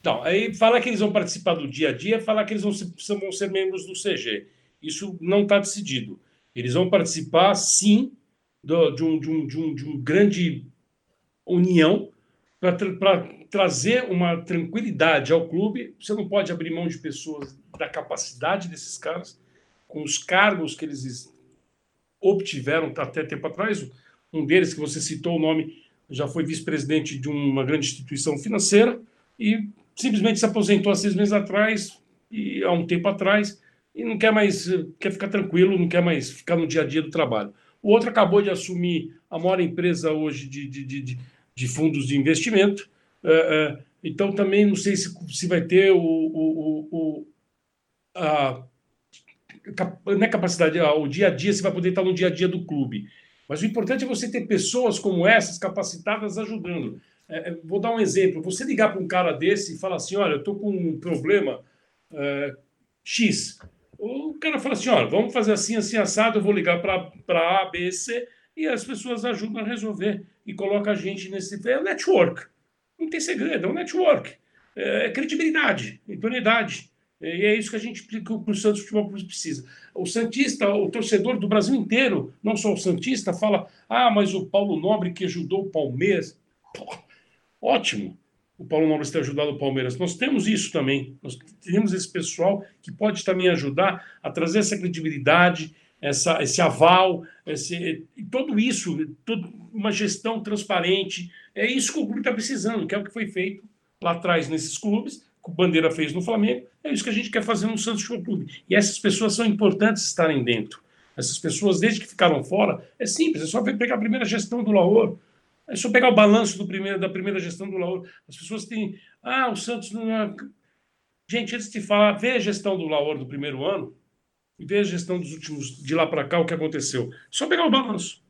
Então, aí falar que eles vão participar do dia a dia, falar que eles vão ser, vão ser membros do CG. Isso não está decidido. Eles vão participar, sim, do, de, um, de, um, de, um, de um grande união para tra trazer uma tranquilidade ao clube. Você não pode abrir mão de pessoas, da capacidade desses caras, com os cargos que eles obtiveram até tempo atrás. Um deles, que você citou o nome, já foi vice-presidente de uma grande instituição financeira e simplesmente se aposentou há seis meses atrás e há um tempo atrás e não quer mais, quer ficar tranquilo, não quer mais ficar no dia a dia do trabalho. O outro acabou de assumir a maior empresa hoje de, de, de, de fundos de investimento. É, é, então, também não sei se, se vai ter o, o, o a, é capacidade, o dia a dia, se vai poder estar no dia a dia do clube. Mas o importante é você ter pessoas como essas capacitadas ajudando. É, vou dar um exemplo. Você ligar para um cara desse e falar assim: olha, eu estou com um problema é, X. O cara fala assim: olha, vamos fazer assim, assim, assado, eu vou ligar para A, B, C, e as pessoas ajudam a resolver e coloca a gente nesse. É network. Não tem segredo, é um network. É, é credibilidade, idoneidade. E é isso que a gente que o Santos Futebol Clube precisa. O Santista, o torcedor do Brasil inteiro, não só o Santista, fala: ah, mas o Paulo Nobre que ajudou o Palmeiras. Pô, ótimo o Paulo Nobre ter ajudado o Palmeiras. Nós temos isso também. Nós temos esse pessoal que pode também ajudar a trazer essa credibilidade, essa, esse aval, esse, tudo isso, tudo, uma gestão transparente. É isso que o clube está precisando, que é o que foi feito lá atrás nesses clubes, que o Bandeira fez no Flamengo. É isso que a gente quer fazer no Santos Futebol Clube. E essas pessoas são importantes estarem dentro. Essas pessoas, desde que ficaram fora, é simples, é só pegar a primeira gestão do Laor é só pegar o balanço do primeiro, da primeira gestão do Lauro. As pessoas têm. Ah, o Santos não. É... Gente, antes de falar, vê a gestão do Lauro do primeiro ano e vê a gestão dos últimos, de lá para cá, o que aconteceu. Só pegar o balanço.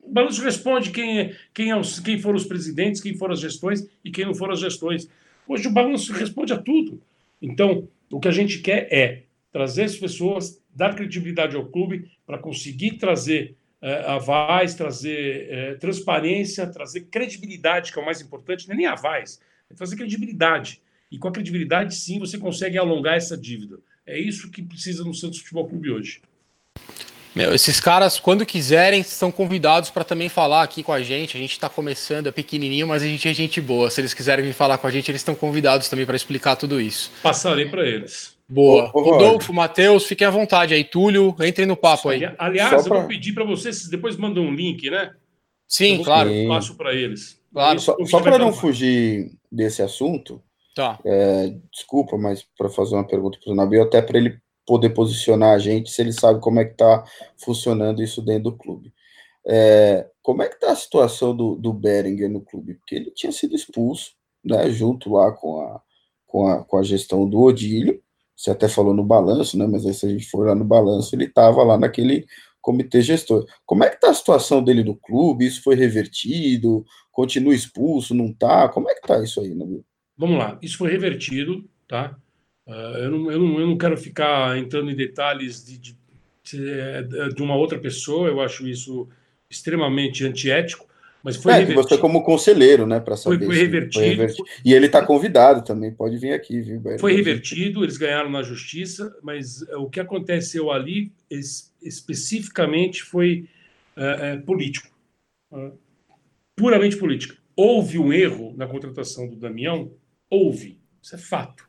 O balanço responde quem, é, quem, é os, quem foram os presidentes, quem foram as gestões e quem não foram as gestões. Hoje o balanço responde a tudo. Então, o que a gente quer é trazer as pessoas, dar credibilidade ao clube para conseguir trazer é, avais, trazer é, transparência, trazer credibilidade, que é o mais importante, não é nem avais, é trazer credibilidade. E com a credibilidade, sim, você consegue alongar essa dívida. É isso que precisa no Santos Futebol Clube hoje. Meu, esses caras, quando quiserem, são convidados para também falar aqui com a gente. A gente está começando, é pequenininho, mas a gente é gente boa. Se eles quiserem vir falar com a gente, eles estão convidados também para explicar tudo isso. Passarei para eles. Boa. Ô, Rodolfo, Matheus, fiquem à vontade aí. Túlio, entrem no papo aí. Aliás, pra... eu vou pedir para vocês, depois mandam um link, né? Sim, claro. Eu passo para eles. Claro. Só, só para não fugir desse assunto, tá. É, desculpa, mas para fazer uma pergunta para o Nabil, até para ele poder posicionar a gente, se ele sabe como é que está funcionando isso dentro do clube. É, como é que está a situação do, do Beringer no clube? Porque ele tinha sido expulso, né, junto lá com a, com a, com a gestão do Odílio, você até falou no balanço, né, mas aí se a gente for lá no balanço, ele estava lá naquele comitê gestor. Como é que está a situação dele no clube? Isso foi revertido? Continua expulso? Não está? Como é que está isso aí, Nabil? Vamos lá, isso foi revertido, tá? Uh, eu, não, eu, não, eu não quero ficar entrando em detalhes de, de, de uma outra pessoa, eu acho isso extremamente antiético, mas foi é, revertido. Você como conselheiro, né, para saber. Foi, foi, revertido. foi, revertido. E ele está convidado também, pode vir aqui, viu? Foi revertido, eles ganharam na justiça, mas eh, o que aconteceu ali es, especificamente foi uh, uh, político, puramente político. Houve um erro na contratação do Damião? Houve, isso é fato.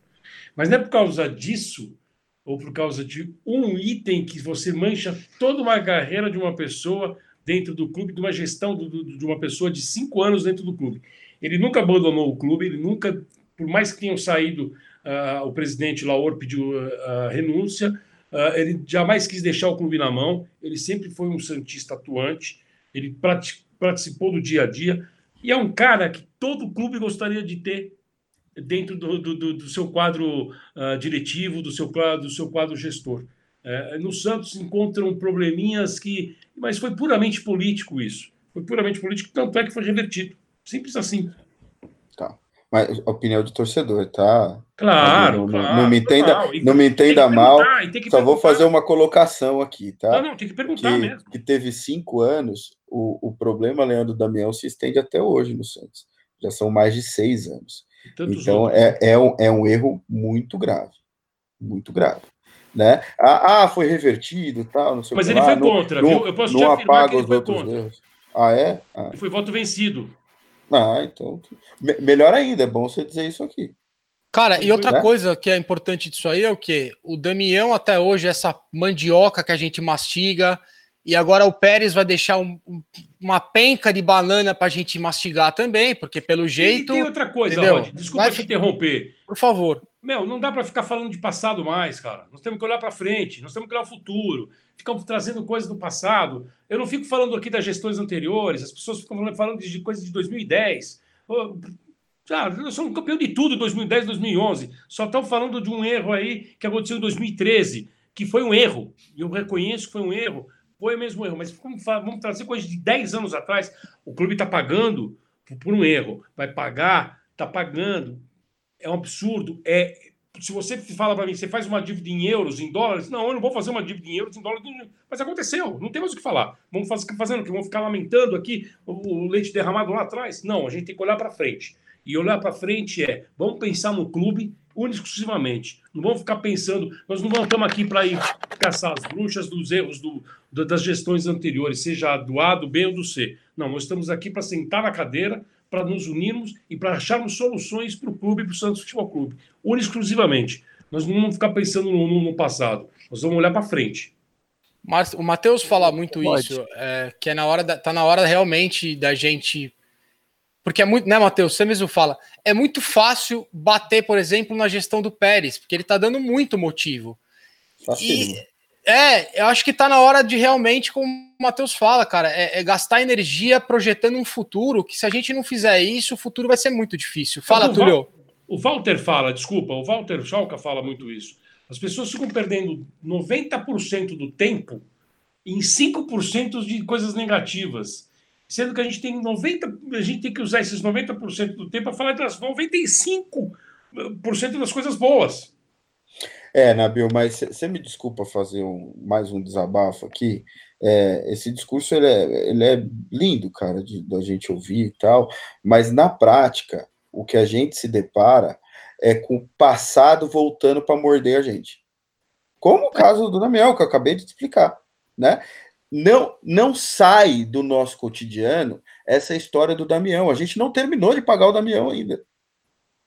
Mas não é por causa disso, ou por causa de um item que você mancha toda uma carreira de uma pessoa dentro do clube, de uma gestão do, do, de uma pessoa de cinco anos dentro do clube. Ele nunca abandonou o clube, ele nunca, por mais que tenham saído, uh, o presidente Laor pediu uh, renúncia, uh, ele jamais quis deixar o clube na mão, ele sempre foi um santista atuante, ele participou do dia a dia, e é um cara que todo clube gostaria de ter dentro do, do, do seu quadro diretivo, do seu, do seu quadro gestor. É, no Santos encontram probleminhas que. Mas foi puramente político isso. Foi puramente político, tanto é que foi revertido. Simples assim. Tá. Mas opinião de torcedor, tá? Claro, não, claro. Não me entenda, não me entenda mal. Só vou fazer uma colocação aqui, tá? Não, não, tem que perguntar que, mesmo. Que teve cinco anos, o, o problema, Leandro Damião, se estende até hoje no Santos. Já são mais de seis anos. Tantos então é, é, um, é um erro muito grave, muito grave. Né? Ah, ah foi revertido tal, não sei Mas ele lá, foi contra, não, viu? Eu posso te afirmar que ele foi contra. Erros. Ah, é? Ah. Foi voto vencido. Ah, então. Me melhor ainda, é bom você dizer isso aqui. Cara, e outra né? coisa que é importante disso aí é o que? O Damião, até hoje, essa mandioca que a gente mastiga, e agora o Pérez vai deixar um, uma penca de banana para a gente mastigar também, porque pelo jeito. E tem outra coisa, Rod, desculpa Mas, te interromper. Por favor. Meu, não dá para ficar falando de passado mais, cara. Nós temos que olhar para frente, nós temos que olhar o futuro. Ficamos trazendo coisas do passado. Eu não fico falando aqui das gestões anteriores, as pessoas ficam falando de coisas de 2010. Ah, nós somos campeão de tudo em 2010, 2011. Só estão falando de um erro aí que aconteceu em 2013, que foi um erro. E eu reconheço que foi um erro foi o mesmo erro, mas vamos trazer coisas de 10 anos atrás. O clube está pagando por um erro, vai pagar, está pagando. É um absurdo. É, se você fala para mim, você faz uma dívida em euros, em dólares, não, eu não vou fazer uma dívida em euros, em dólares, mas aconteceu, não tem mais o que falar. Vamos fazer fazendo o que? Vamos ficar lamentando aqui o, o leite derramado lá atrás? Não, a gente tem que olhar para frente. E olhar para frente é, vamos pensar no clube único exclusivamente. Não vamos ficar pensando, nós não estamos aqui para ir caçar as bruxas dos erros do, das gestões anteriores, seja do A, do B ou do C. Não, nós estamos aqui para sentar na cadeira, para nos unirmos e para acharmos soluções para o clube, para o Santos Futebol Clube. Único exclusivamente. Nós não vamos ficar pensando no, no, no passado, nós vamos olhar para frente. Mas o Matheus fala muito Pode. isso, é, que é na hora da, tá na hora realmente da gente porque é muito, né, Matheus? Você mesmo fala. É muito fácil bater, por exemplo, na gestão do Pérez, porque ele tá dando muito motivo. E, é, eu acho que tá na hora de realmente, como o Matheus fala, cara, é, é, gastar energia projetando um futuro que se a gente não fizer isso, o futuro vai ser muito difícil. Fala, Túlio. O Walter fala, desculpa, o Walter Schalka fala muito isso. As pessoas ficam perdendo 90% do tempo em 5% de coisas negativas sendo que a gente tem 90, a gente tem que usar esses 90% do tempo para falar das 95% das coisas boas. É, Nabil, mas você me desculpa fazer um, mais um desabafo aqui. É, esse discurso ele é, ele é lindo, cara, de, da gente ouvir e tal, mas na prática, o que a gente se depara é com o passado voltando para morder a gente. Como o caso do Damião, que eu acabei de explicar, né? Não, não sai do nosso cotidiano essa história do Damião. A gente não terminou de pagar o Damião ainda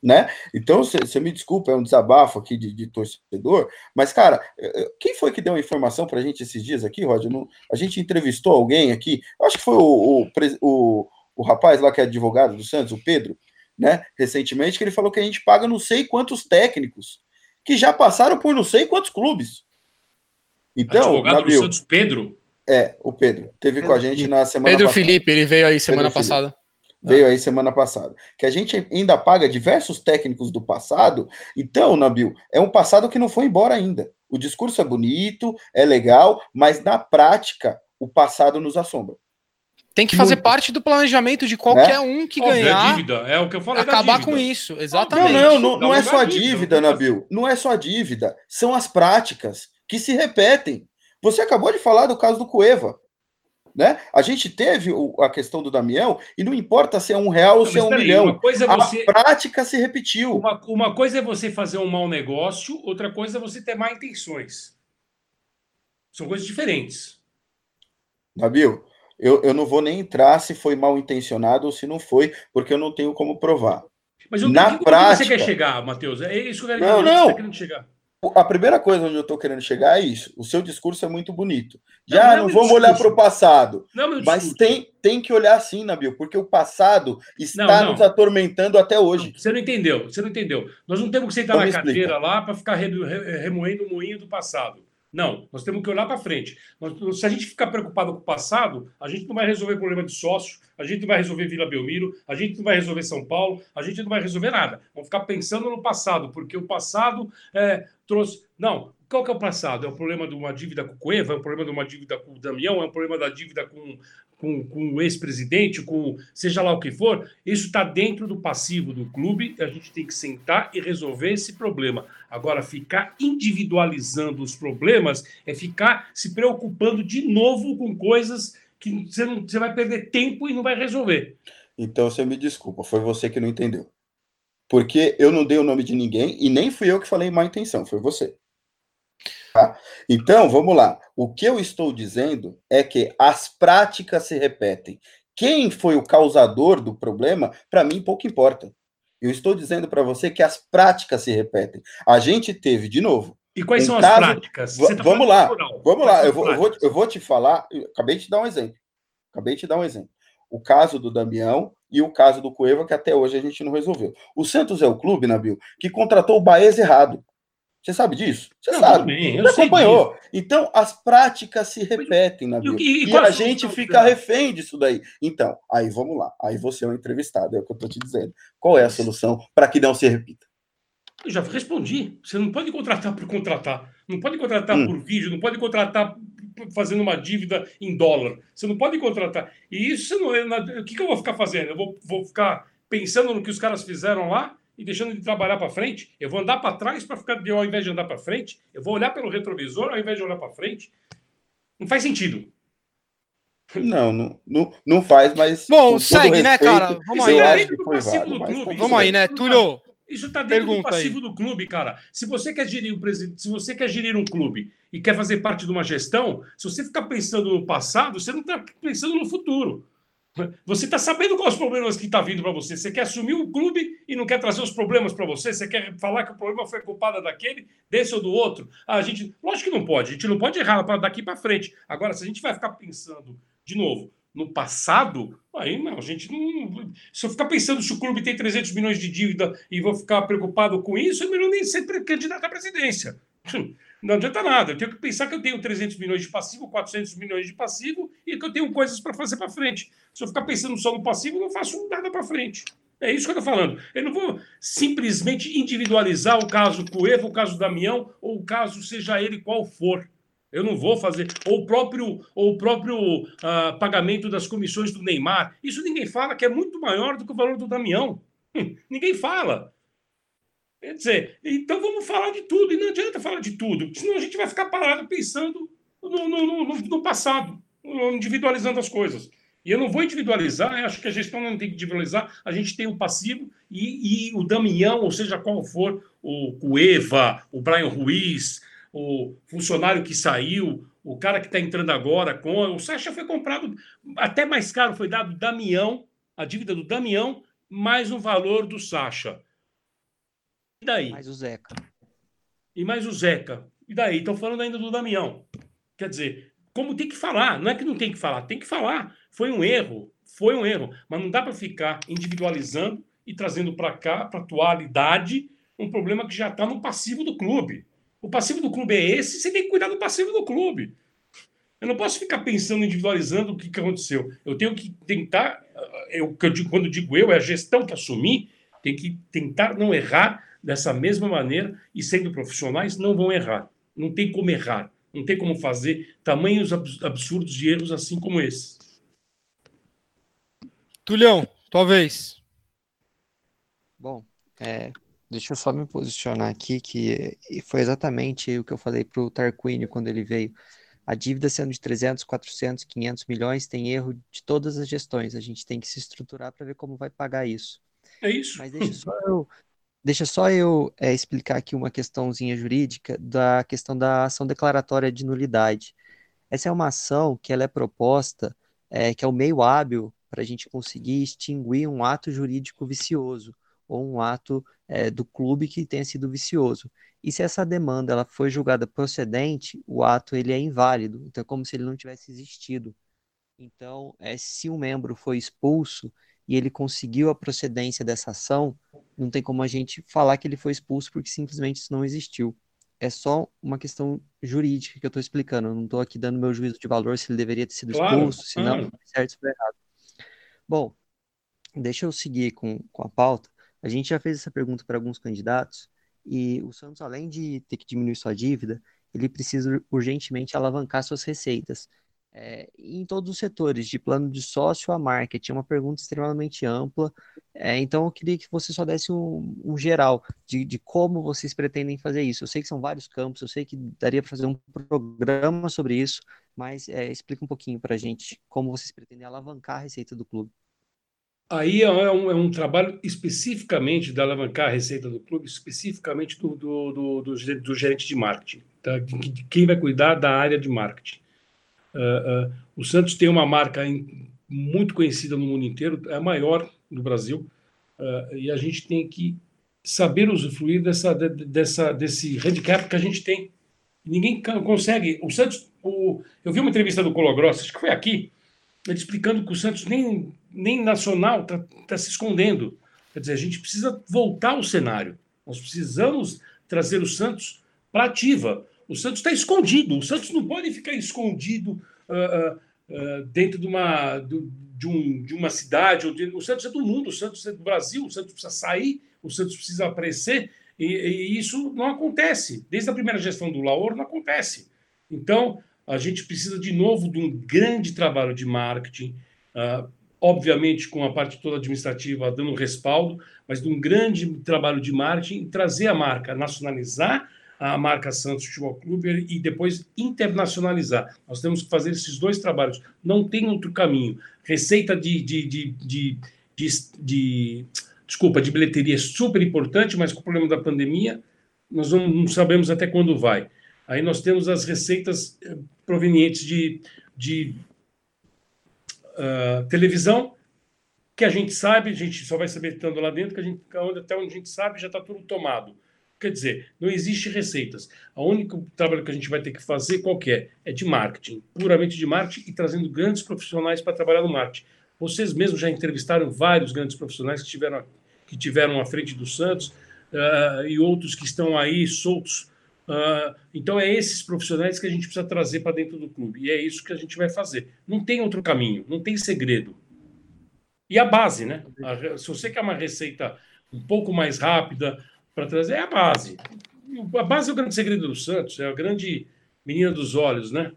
né? Então, você me desculpa, é um desabafo aqui de, de, torcedor, mas, cara, eh, eh, quem foi que deu a informação para a gente esses dias aqui, Roger? Não, a gente entrevistou alguém aqui, acho que foi o, o, o, o rapaz lá que é advogado do Santos, o Pedro, né? Recentemente, que ele falou que a gente paga não sei quantos técnicos que já passaram por não sei quantos clubes. Então, advogado do Santos, Pedro? É, o Pedro. Teve Pedro com a gente na semana Pedro passada. Felipe, ele veio aí semana Pedro passada. Felipe veio aí semana passada, que a gente ainda paga diversos técnicos do passado. Então, Nabil, é um passado que não foi embora ainda. O discurso é bonito, é legal, mas na prática o passado nos assombra. Tem que fazer Muito. parte do planejamento de qualquer é? um que Óbvio, ganhar. É dívida, é o que eu falei. Acabar com isso, exatamente. Não, não, não, não é só a dívida, Nabil. Não é só a dívida. São as práticas que se repetem. Você acabou de falar do caso do Cueva. Né? A gente teve o, a questão do Damião, e não importa se é um real ou se é um milhão. Uma coisa é você... A prática se repetiu. Uma, uma coisa é você fazer um mau negócio, outra coisa é você ter má intenções. São coisas diferentes. Nabil, eu, eu não vou nem entrar se foi mal intencionado ou se não foi, porque eu não tenho como provar. Mas Na que, prática... você quer chegar, Matheus? É isso que eu quero não, não. Você tá querendo chegar a primeira coisa onde eu estou querendo chegar é isso. O seu discurso é muito bonito. Já não, não, não vamos olhar para o passado. Não, é mas tem, tem que olhar assim, Nabil, porque o passado está nos atormentando até hoje. você não entendeu, você não entendeu. Nós não temos que sentar então na cadeira lá para ficar remoendo o moinho do passado. Não, nós temos que olhar para frente. Se a gente ficar preocupado com o passado, a gente não vai resolver problema de sócio, a gente não vai resolver Vila Belmiro, a gente não vai resolver São Paulo, a gente não vai resolver nada. Vamos ficar pensando no passado, porque o passado é, trouxe. Não, qual que é o passado? É o problema de uma dívida com o Cueva? É o problema de uma dívida com o Damião? É o problema da dívida com, com, com o ex-presidente? Com seja lá o que for? Isso está dentro do passivo do clube. A gente tem que sentar e resolver esse problema. Agora, ficar individualizando os problemas é ficar se preocupando de novo com coisas que você, não, você vai perder tempo e não vai resolver. Então você me desculpa, foi você que não entendeu. Porque eu não dei o nome de ninguém e nem fui eu que falei má intenção, foi você. Tá? Então, vamos lá. O que eu estou dizendo é que as práticas se repetem. Quem foi o causador do problema, para mim pouco importa. Eu estou dizendo para você que as práticas se repetem. A gente teve, de novo. E quais um são caso... as práticas? Tá vamos lá, vamos lá. Eu vou, eu vou, eu, vou, te falar. acabei de te dar um exemplo. Acabei de te dar um exemplo. O caso do Damião e o caso do Cueva, que até hoje a gente não resolveu. O Santos é o clube, Nabil, que contratou o Baez errado. Você sabe disso? Você não, sabe. Bem, Você acompanhou. Disso. Então, as práticas se repetem, Nabil. E, e, e a gente fica refém disso daí. Então, aí vamos lá. Aí você é um entrevistado, é o que eu estou te dizendo. Qual é a solução para que não se repita? Eu já respondi. Você não pode contratar por contratar. Não pode contratar hum. por vídeo, não pode contratar fazendo uma dívida em dólar. Você não pode contratar. E isso não é. O que, que eu vou ficar fazendo? Eu vou, vou ficar pensando no que os caras fizeram lá e deixando de trabalhar para frente? Eu vou andar para trás para ficar, ao invés de andar para frente? Eu vou olhar pelo retrovisor ao invés de olhar para frente? Não faz sentido. Não, não, não, não faz, mas. Bom, segue, né, cara? Vamos aí. Né? Vamos aí, né? Túlio. Isso está dentro Pergunta do passivo aí. do clube, cara. Se você quer gerir um presidente, se você quer gerir um clube e quer fazer parte de uma gestão, se você ficar pensando no passado, você não está pensando no futuro. Você está sabendo quais os problemas que estão tá vindo para você. Você quer assumir o clube e não quer trazer os problemas para você. Você quer falar que o problema foi culpado daquele, desse ou do outro. Ah, a gente, lógico que não pode. A gente não pode errar para daqui para frente. Agora, se a gente vai ficar pensando de novo no passado, aí não, a gente não. Se eu ficar pensando se o clube tem 300 milhões de dívida e vou ficar preocupado com isso, é melhor nem ser candidato à presidência. Não adianta nada. Eu tenho que pensar que eu tenho 300 milhões de passivo, 400 milhões de passivo e que eu tenho coisas para fazer para frente. Se eu ficar pensando só no passivo, eu não faço nada para frente. É isso que eu estou falando. Eu não vou simplesmente individualizar o caso Cueva, o caso Damião, ou o caso seja ele qual for. Eu não vou fazer. Ou o próprio, ou o próprio uh, pagamento das comissões do Neymar. Isso ninguém fala, que é muito maior do que o valor do Damião. Hum, ninguém fala. Quer dizer, então vamos falar de tudo, e não adianta falar de tudo, senão a gente vai ficar parado pensando no, no, no, no passado, individualizando as coisas. E eu não vou individualizar, acho que a gestão não tem que individualizar, a gente tem o passivo e, e o Damião, ou seja, qual for, o Cueva, o Brian Ruiz, o funcionário que saiu, o cara que está entrando agora com. O Sacha foi comprado até mais caro, foi dado Damião, a dívida do Damião, mais o valor do Sacha. E daí? Mais o Zeca. E mais o Zeca. E daí? Estão falando ainda do Damião. Quer dizer, como tem que falar? Não é que não tem que falar, tem que falar. Foi um erro, foi um erro. Mas não dá para ficar individualizando e trazendo para cá, para a atualidade, um problema que já está no passivo do clube. O passivo do clube é esse, você tem que cuidar do passivo do clube. Eu não posso ficar pensando, individualizando o que, que aconteceu. Eu tenho que tentar, eu, quando digo eu, é a gestão que assumi, tem que tentar não errar dessa mesma maneira e sendo profissionais não vão errar. Não tem como errar. Não tem como fazer tamanhos absurdos de erros assim como esse. Tulhão, talvez. Bom, é, Deixa eu só me posicionar aqui, que foi exatamente o que eu falei para o Tarquínio quando ele veio. A dívida sendo de 300, 400, 500 milhões tem erro de todas as gestões. A gente tem que se estruturar para ver como vai pagar isso. É isso. Mas deixa só eu, deixa só eu é, explicar aqui uma questãozinha jurídica da questão da ação declaratória de nulidade. Essa é uma ação que ela é proposta, é, que é o meio hábil para a gente conseguir extinguir um ato jurídico vicioso ou um ato é, do clube que tenha sido vicioso. E se essa demanda ela foi julgada procedente, o ato ele é inválido. Então, é como se ele não tivesse existido. Então, é, se um membro foi expulso e ele conseguiu a procedência dessa ação, não tem como a gente falar que ele foi expulso porque simplesmente isso não existiu. É só uma questão jurídica que eu estou explicando. Eu não estou aqui dando meu juízo de valor se ele deveria ter sido expulso, claro, se não, certo, se foi errado. Bom, deixa eu seguir com, com a pauta. A gente já fez essa pergunta para alguns candidatos e o Santos, além de ter que diminuir sua dívida, ele precisa urgentemente alavancar suas receitas. É, em todos os setores, de plano de sócio a marketing, é uma pergunta extremamente ampla. É, então, eu queria que você só desse um, um geral de, de, como vocês pretendem fazer isso. Eu sei que são vários campos, eu sei que daria para fazer um programa sobre isso, mas é, explica um pouquinho para a gente como vocês pretendem alavancar a receita do clube. Aí é um, é um, trabalho especificamente da alavancar a receita do clube, especificamente do, do, do, do, gerente de marketing, tá? quem vai cuidar da área de marketing. Uh, uh, o Santos tem uma marca muito conhecida no mundo inteiro, é a maior do Brasil, uh, e a gente tem que saber usufruir dessa, dessa, desse handicap que a gente tem. Ninguém consegue. O Santos, o, eu vi uma entrevista do Colo Grosso, acho que foi aqui, ele explicando que o Santos nem, nem nacional está tá se escondendo. Quer dizer, a gente precisa voltar ao cenário. Nós precisamos trazer o Santos para ativa. O Santos está escondido. O Santos não pode ficar escondido uh, uh, dentro de uma, de, um, de uma cidade. O Santos é do mundo, o Santos é do Brasil, o Santos precisa sair, o Santos precisa aparecer. E, e isso não acontece. Desde a primeira gestão do Laor, não acontece. Então, a gente precisa de novo de um grande trabalho de marketing, obviamente com a parte toda administrativa dando respaldo, mas de um grande trabalho de marketing, trazer a marca, nacionalizar a marca Santos Futebol Clube e depois internacionalizar. Nós temos que fazer esses dois trabalhos. Não tem outro caminho. Receita de, de, de, de, de, de desculpa, de bilheteria é super importante, mas com o problema da pandemia, nós não, não sabemos até quando vai. Aí nós temos as receitas eh, provenientes de, de uh, televisão, que a gente sabe, a gente só vai saber estando lá dentro, que a gente, até onde a gente sabe já está tudo tomado. Quer dizer, não existe receitas. O único trabalho que a gente vai ter que fazer, qual que é? É de marketing, puramente de marketing e trazendo grandes profissionais para trabalhar no marketing. Vocês mesmos já entrevistaram vários grandes profissionais que tiveram, que tiveram à frente do Santos uh, e outros que estão aí soltos Uh, então, é esses profissionais que a gente precisa trazer para dentro do clube. E é isso que a gente vai fazer. Não tem outro caminho, não tem segredo. E a base, né? A, se você quer uma receita um pouco mais rápida para trazer, é a base. A base é o grande segredo do Santos, é a grande menina dos olhos, né?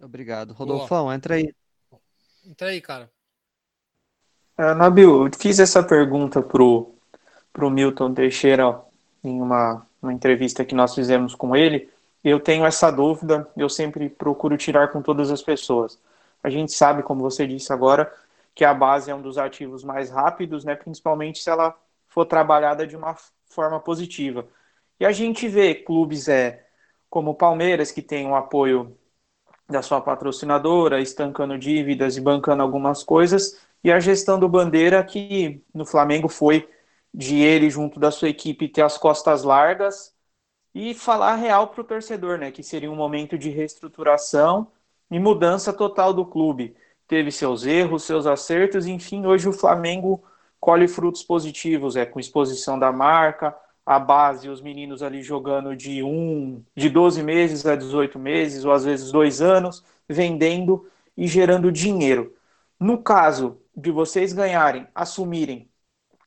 Obrigado. Rodolfão, Boa. entra aí. Entra aí, cara. É, Nabil, eu fiz essa pergunta pro para o Milton Teixeira em uma, uma entrevista que nós fizemos com ele, eu tenho essa dúvida, eu sempre procuro tirar com todas as pessoas. A gente sabe, como você disse agora, que a base é um dos ativos mais rápidos, né, principalmente se ela for trabalhada de uma forma positiva. E a gente vê clubes é, como o Palmeiras, que tem o apoio da sua patrocinadora, estancando dívidas e bancando algumas coisas, e a gestão do Bandeira, que no Flamengo foi de ele, junto da sua equipe, ter as costas largas e falar real para o torcedor, né? Que seria um momento de reestruturação e mudança total do clube. Teve seus erros, seus acertos, enfim, hoje o Flamengo colhe frutos positivos, é com exposição da marca, a base, os meninos ali jogando de um, de 12 meses a 18 meses, ou às vezes dois anos, vendendo e gerando dinheiro. No caso de vocês ganharem, assumirem,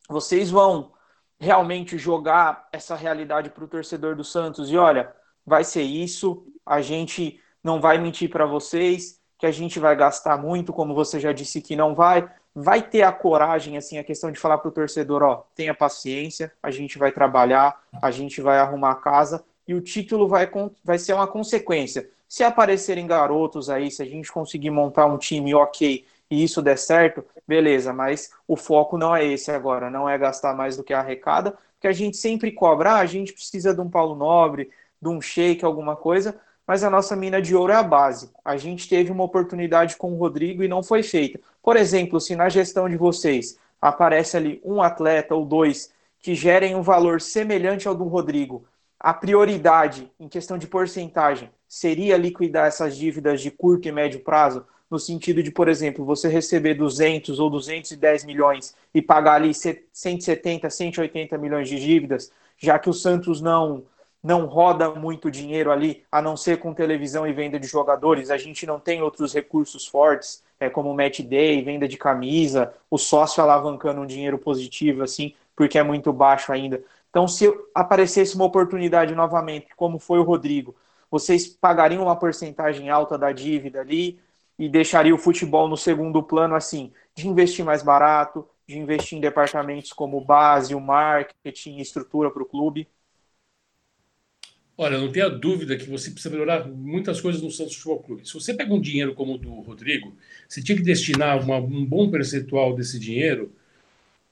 vocês vão realmente jogar essa realidade para o torcedor do Santos e olha, vai ser isso, a gente não vai mentir para vocês, que a gente vai gastar muito, como você já disse que não vai, vai ter a coragem, assim, a questão de falar para o torcedor, ó, tenha paciência, a gente vai trabalhar, a gente vai arrumar a casa e o título vai, vai ser uma consequência. Se aparecerem garotos aí, se a gente conseguir montar um time ok e isso der certo, beleza, mas o foco não é esse agora, não é gastar mais do que arrecada, porque a gente sempre cobra, ah, a gente precisa de um Paulo Nobre, de um shake, alguma coisa, mas a nossa mina de ouro é a base. A gente teve uma oportunidade com o Rodrigo e não foi feita. Por exemplo, se na gestão de vocês aparece ali um atleta ou dois que gerem um valor semelhante ao do Rodrigo, a prioridade em questão de porcentagem seria liquidar essas dívidas de curto e médio prazo, no sentido de, por exemplo, você receber 200 ou 210 milhões e pagar ali 170, 180 milhões de dívidas, já que o Santos não não roda muito dinheiro ali, a não ser com televisão e venda de jogadores. A gente não tem outros recursos fortes, é, como match day, venda de camisa, o sócio alavancando um dinheiro positivo, assim, porque é muito baixo ainda. Então, se aparecesse uma oportunidade novamente, como foi o Rodrigo, vocês pagariam uma porcentagem alta da dívida ali e deixaria o futebol no segundo plano, assim, de investir mais barato, de investir em departamentos como base, o marketing, estrutura para o clube? Olha, não tenha dúvida que você precisa melhorar muitas coisas no Santos Futebol Clube. Se você pega um dinheiro como o do Rodrigo, você tinha que destinar uma, um bom percentual desse dinheiro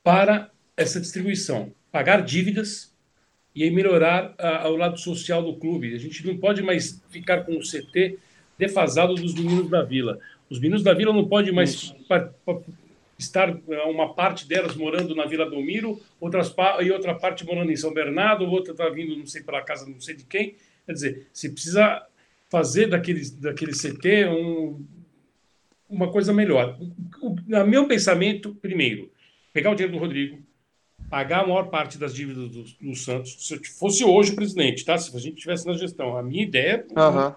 para essa distribuição, pagar dívidas e melhorar a, o lado social do clube. A gente não pode mais ficar com o CT defasado dos meninos da Vila. Os meninos da Vila não podem mais estar eh, uma parte delas morando na Vila Belmiro, outras e outra parte morando em São Bernardo, outra está vindo não sei para casa não sei de quem. Quer dizer, você precisa fazer daquele, daquele CT um, uma coisa melhor. O, o, meu pensamento, primeiro, pegar o dinheiro do Rodrigo, pagar a maior parte das dívidas do, do, Santos. Se eu fosse hoje o presidente, tá? Se a gente tivesse na gestão, a minha ideia uhum. não,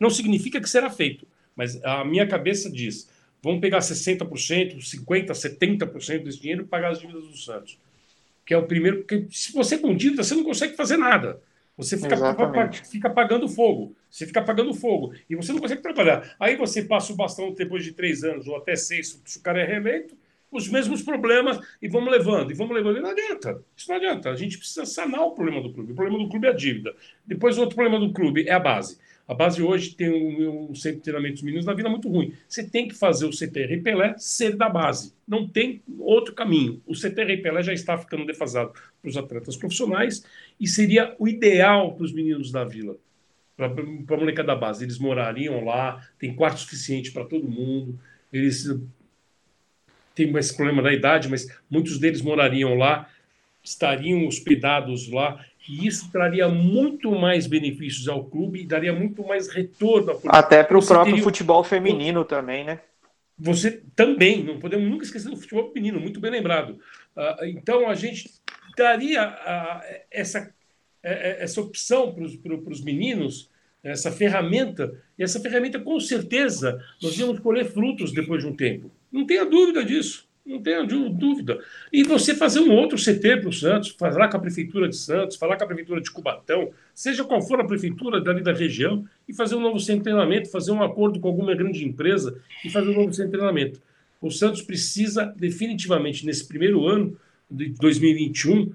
não significa que será feito, mas a minha cabeça diz Vamos pegar 60%, 50%, 70% desse dinheiro e pagar as dívidas do Santos. Que é o primeiro. Porque se você com dívida, você não consegue fazer nada. Você fica, fica pagando fogo. Você fica pagando fogo. E você não consegue trabalhar. Aí você passa o bastão depois de três anos ou até seis, se o cara é reeleito, os mesmos problemas e vamos levando, e vamos levando. E não adianta. Isso não adianta. A gente precisa sanar o problema do clube. O problema do clube é a dívida. Depois, o outro problema do clube é a base. A base hoje tem um, um centro de treinamento dos meninos na vida muito ruim. Você tem que fazer o CTR Pelé ser da base. Não tem outro caminho. O CTR Pelé já está ficando defasado para os atletas profissionais e seria o ideal para os meninos da vila, para a molecada da base. Eles morariam lá, tem quarto suficiente para todo mundo, eles têm esse problema da idade, mas muitos deles morariam lá, estariam hospedados lá que isso traria muito mais benefícios ao clube e daria muito mais retorno ao clube. Até para o próprio teria... futebol feminino também, né? Você também, não podemos nunca esquecer do futebol feminino, muito bem lembrado. Uh, então a gente daria uh, essa, é, essa opção para os meninos, essa ferramenta, e essa ferramenta com certeza nós íamos colher frutos depois de um tempo. Não tenha dúvida disso. Não tenho dúvida. E você fazer um outro CT para o Santos, falar com a Prefeitura de Santos, falar com a Prefeitura de Cubatão, seja qual for a prefeitura dali da região, e fazer um novo centro de treinamento, fazer um acordo com alguma grande empresa e fazer um novo centro de treinamento. O Santos precisa, definitivamente, nesse primeiro ano, de 2021,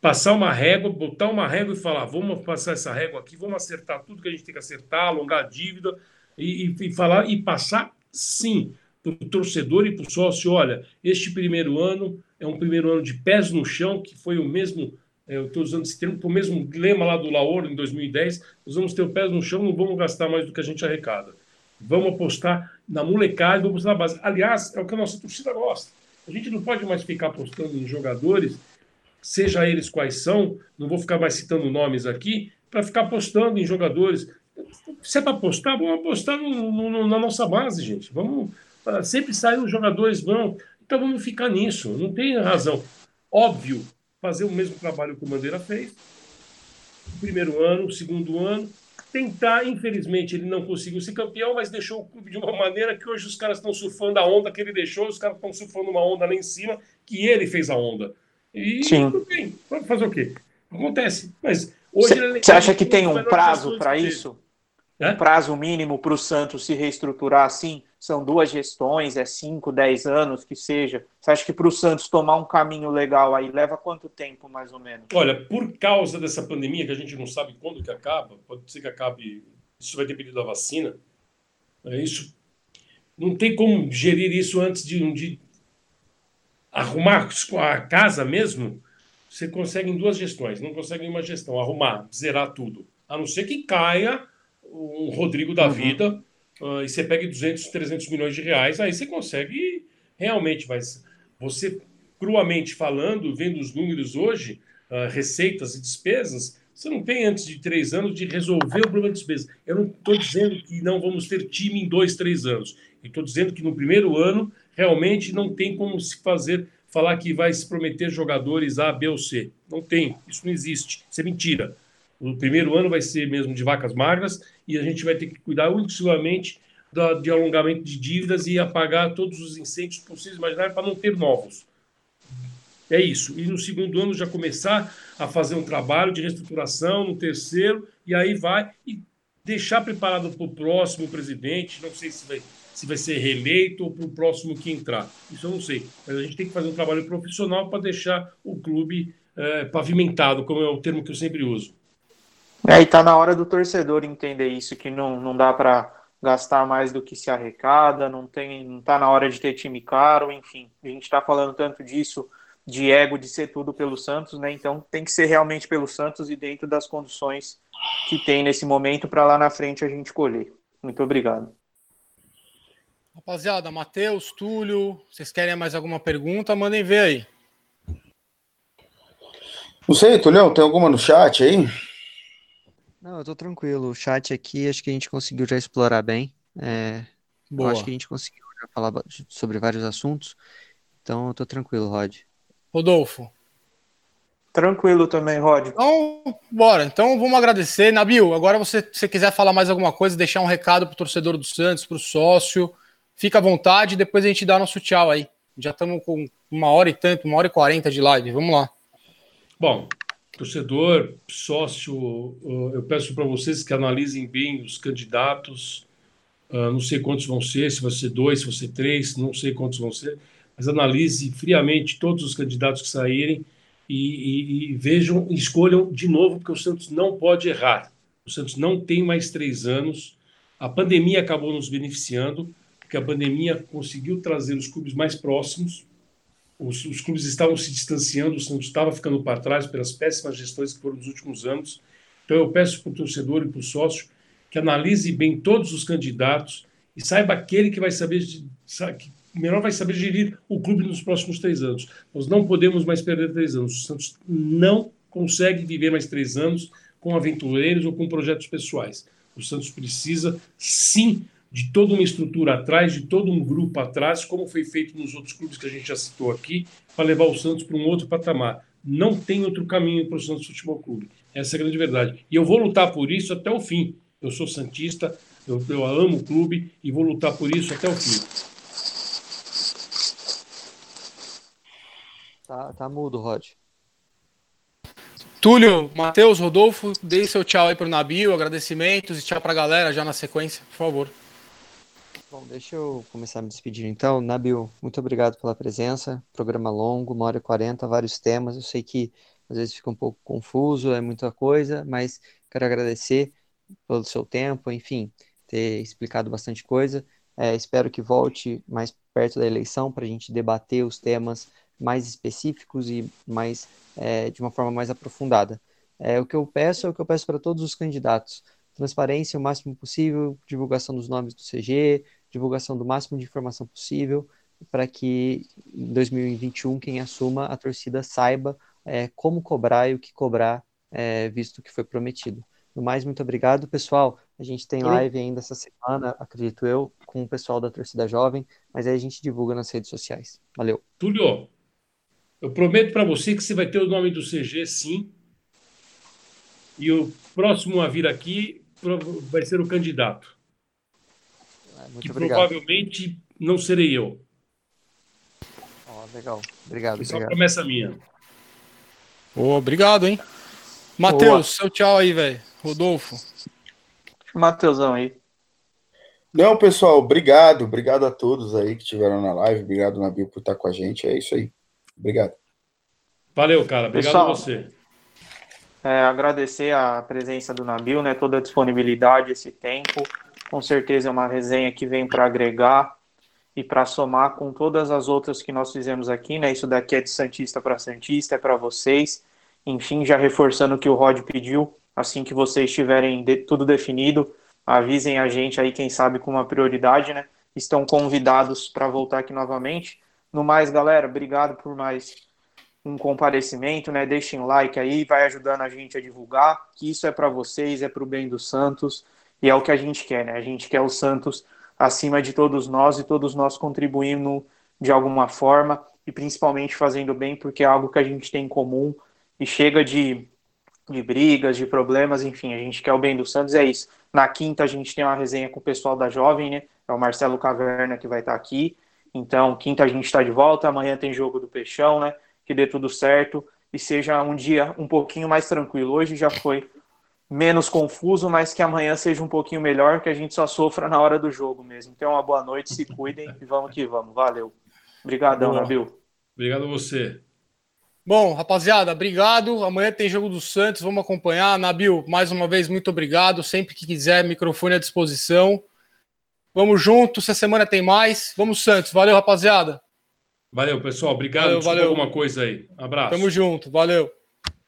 passar uma régua, botar uma régua e falar: vamos passar essa régua aqui, vamos acertar tudo que a gente tem que acertar, alongar a dívida e, e, e falar e passar sim para o torcedor e para o sócio: olha, este primeiro ano é um primeiro ano de pés no chão, que foi o mesmo. É, eu estou usando esse termo, o mesmo lema lá do Laor em 2010. Nós vamos ter o pés no chão, não vamos gastar mais do que a gente arrecada. Vamos apostar na molecagem, vamos apostar na base. Aliás, é o que a nossa torcida gosta. A gente não pode mais ficar apostando em jogadores, seja eles quais são, não vou ficar mais citando nomes aqui, para ficar apostando em jogadores. Se é para apostar, vamos apostar no, no, na nossa base, gente. Vamos sempre saem os jogadores vão. Então vamos ficar nisso. Não tem razão. Óbvio, fazer o mesmo trabalho que o Bandeira fez. O primeiro ano, o segundo ano, tentar, infelizmente, ele não conseguiu ser campeão, mas deixou o clube de uma maneira que hoje os caras estão surfando a onda que ele deixou, os caras estão surfando uma onda lá em cima que ele fez a onda. E Sim. tudo bem, vamos fazer o quê? Acontece. Mas hoje Você acha que tem um prazo para isso? Um prazo mínimo para o Santos se reestruturar assim? São duas gestões, é 5, 10 anos que seja. Você acha que para o Santos tomar um caminho legal aí leva quanto tempo, mais ou menos? Olha, por causa dessa pandemia, que a gente não sabe quando que acaba, pode ser que acabe, isso vai depender da vacina, é isso. Não tem como gerir isso antes de, de arrumar a casa mesmo. Você consegue em duas gestões, não consegue em uma gestão, arrumar, zerar tudo. A não ser que caia um Rodrigo da uhum. vida uh, e você pega 200, 300 milhões de reais, aí você consegue realmente, mas você, cruamente falando, vendo os números hoje, uh, receitas e despesas, você não tem antes de três anos de resolver o problema de despesas. Eu não estou dizendo que não vamos ter time em dois, três anos. estou dizendo que no primeiro ano realmente não tem como se fazer falar que vai se prometer jogadores A, B ou C. Não tem, isso não existe, isso é mentira. O primeiro ano vai ser mesmo de vacas magras e a gente vai ter que cuidar exclusivamente de alongamento de dívidas e apagar todos os incêndios possíveis imaginários para não ter novos. É isso. E no segundo ano já começar a fazer um trabalho de reestruturação, no terceiro, e aí vai e deixar preparado para o próximo presidente, não sei se vai, se vai ser reeleito ou para o próximo que entrar. Isso eu não sei. Mas a gente tem que fazer um trabalho profissional para deixar o clube é, pavimentado, como é o termo que eu sempre uso. É, e tá na hora do torcedor entender isso, que não, não dá para gastar mais do que se arrecada, não tem, não tá na hora de ter time caro, enfim. A gente está falando tanto disso de ego de ser tudo pelo Santos, né? Então tem que ser realmente pelo Santos e dentro das condições que tem nesse momento para lá na frente a gente colher. Muito obrigado. Rapaziada, Matheus, Túlio, vocês querem mais alguma pergunta? Mandem ver aí. Não sei, Tulhão, tem alguma no chat aí? Não, eu tô tranquilo. O chat aqui acho que a gente conseguiu já explorar bem. É, eu acho que a gente conseguiu já falar sobre vários assuntos. Então eu tô tranquilo, Rod. Rodolfo. Tranquilo também, Rod. Então, bora. Então vamos agradecer. Nabil, agora você, se quiser falar mais alguma coisa, deixar um recado pro torcedor do Santos, pro sócio, fica à vontade, depois a gente dá nosso tchau aí. Já estamos com uma hora e tanto, uma hora e quarenta de live. Vamos lá. Bom, torcedor, sócio, eu peço para vocês que analisem bem os candidatos. Uh, não sei quantos vão ser, se vai ser dois, se vai ser três, não sei quantos vão ser, mas analise friamente todos os candidatos que saírem e, e, e vejam, escolham de novo, porque o Santos não pode errar. O Santos não tem mais três anos. A pandemia acabou nos beneficiando, porque a pandemia conseguiu trazer os clubes mais próximos, os, os, clubes estavam se distanciando, o Santos estava ficando para trás pelas péssimas gestões que foram nos últimos anos. Então eu peço para o torcedor e para o sócio que analise bem todos os candidatos e saiba aquele que vai saber, que melhor vai saber gerir o clube nos próximos três anos. Nós não podemos mais perder três anos. O Santos não consegue viver mais três anos com aventureiros ou com projetos pessoais. O Santos precisa, sim, de toda uma estrutura atrás, de todo um grupo atrás, como foi feito nos outros clubes que a gente já citou aqui, para levar o Santos para um outro patamar. Não tem outro caminho para o Santos Futebol Clube. Essa é a grande verdade. E eu vou lutar por isso até o fim. Eu sou Santista, eu, eu amo o clube e vou lutar por isso até o fim. Tá, tá mudo, Rod. Túlio, Matheus, Rodolfo, dê seu tchau aí para o Nabil, agradecimentos e tchau para a galera já na sequência, por favor. Bom, deixa eu começar a me despedir então. Nabil, muito obrigado pela presença. Programa longo, uma hora e quarenta, vários temas. Eu sei que às vezes fica um pouco confuso, é muita coisa, mas quero agradecer pelo seu tempo, enfim, ter explicado bastante coisa. É, espero que volte mais perto da eleição para a gente debater os temas mais específicos e mais é, de uma forma mais aprofundada. É, o que eu peço é o que eu peço para todos os candidatos: transparência o máximo possível, divulgação dos nomes do CG, divulgação do máximo de informação possível, para que em 2021 quem assuma a torcida saiba é, como cobrar e o que cobrar, é, visto que foi prometido. No mais, muito obrigado, pessoal. A gente tem live ainda essa semana, acredito eu, com o pessoal da torcida jovem, mas aí a gente divulga nas redes sociais. Valeu. Túlio, eu prometo para você que você vai ter o nome do CG, sim. E o próximo a vir aqui vai ser o candidato. Muito que obrigado. provavelmente não serei eu. Oh, legal. Obrigado. Isso é obrigado. uma promessa minha. Oh, obrigado, hein? Matheus, seu tchau aí, velho. Rodolfo. Matheusão aí. Não, pessoal, obrigado. Obrigado a todos aí que estiveram na live. Obrigado, Nabil, por estar com a gente. É isso aí. Obrigado. Valeu, cara. Obrigado Pessoal, a você. É, agradecer a presença do Nabil, né, toda a disponibilidade, esse tempo. Com certeza é uma resenha que vem para agregar e para somar com todas as outras que nós fizemos aqui, né? Isso daqui é de Santista para Santista, é para vocês. Enfim, já reforçando o que o Rod pediu, assim que vocês tiverem de, tudo definido, avisem a gente aí, quem sabe, com uma prioridade, né? Estão convidados para voltar aqui novamente. No mais, galera, obrigado por mais um comparecimento, né? Deixem like aí, vai ajudando a gente a divulgar, que isso é para vocês, é para o bem do Santos e é o que a gente quer, né? A gente quer o Santos acima de todos nós e todos nós contribuindo de alguma forma e principalmente fazendo bem, porque é algo que a gente tem em comum e chega de, de brigas, de problemas, enfim, a gente quer o bem do Santos, é isso. Na quinta a gente tem uma resenha com o pessoal da Jovem, né? É o Marcelo Caverna que vai estar aqui. Então, quinta a gente está de volta, amanhã tem jogo do Peixão, né? Que dê tudo certo e seja um dia um pouquinho mais tranquilo. Hoje já foi menos confuso, mas que amanhã seja um pouquinho melhor, que a gente só sofra na hora do jogo mesmo. Então, uma boa noite, se cuidem e vamos que vamos. Valeu. Obrigadão, Boa. Nabil. Obrigado a você. Bom, rapaziada, obrigado. Amanhã tem jogo do Santos, vamos acompanhar. Nabil, mais uma vez, muito obrigado. Sempre que quiser, microfone à disposição. Vamos junto, essa semana tem mais. Vamos, Santos. Valeu, rapaziada. Valeu, pessoal. Obrigado. Valeu, Desculpa valeu. alguma coisa aí. Abraço. Tamo junto, valeu.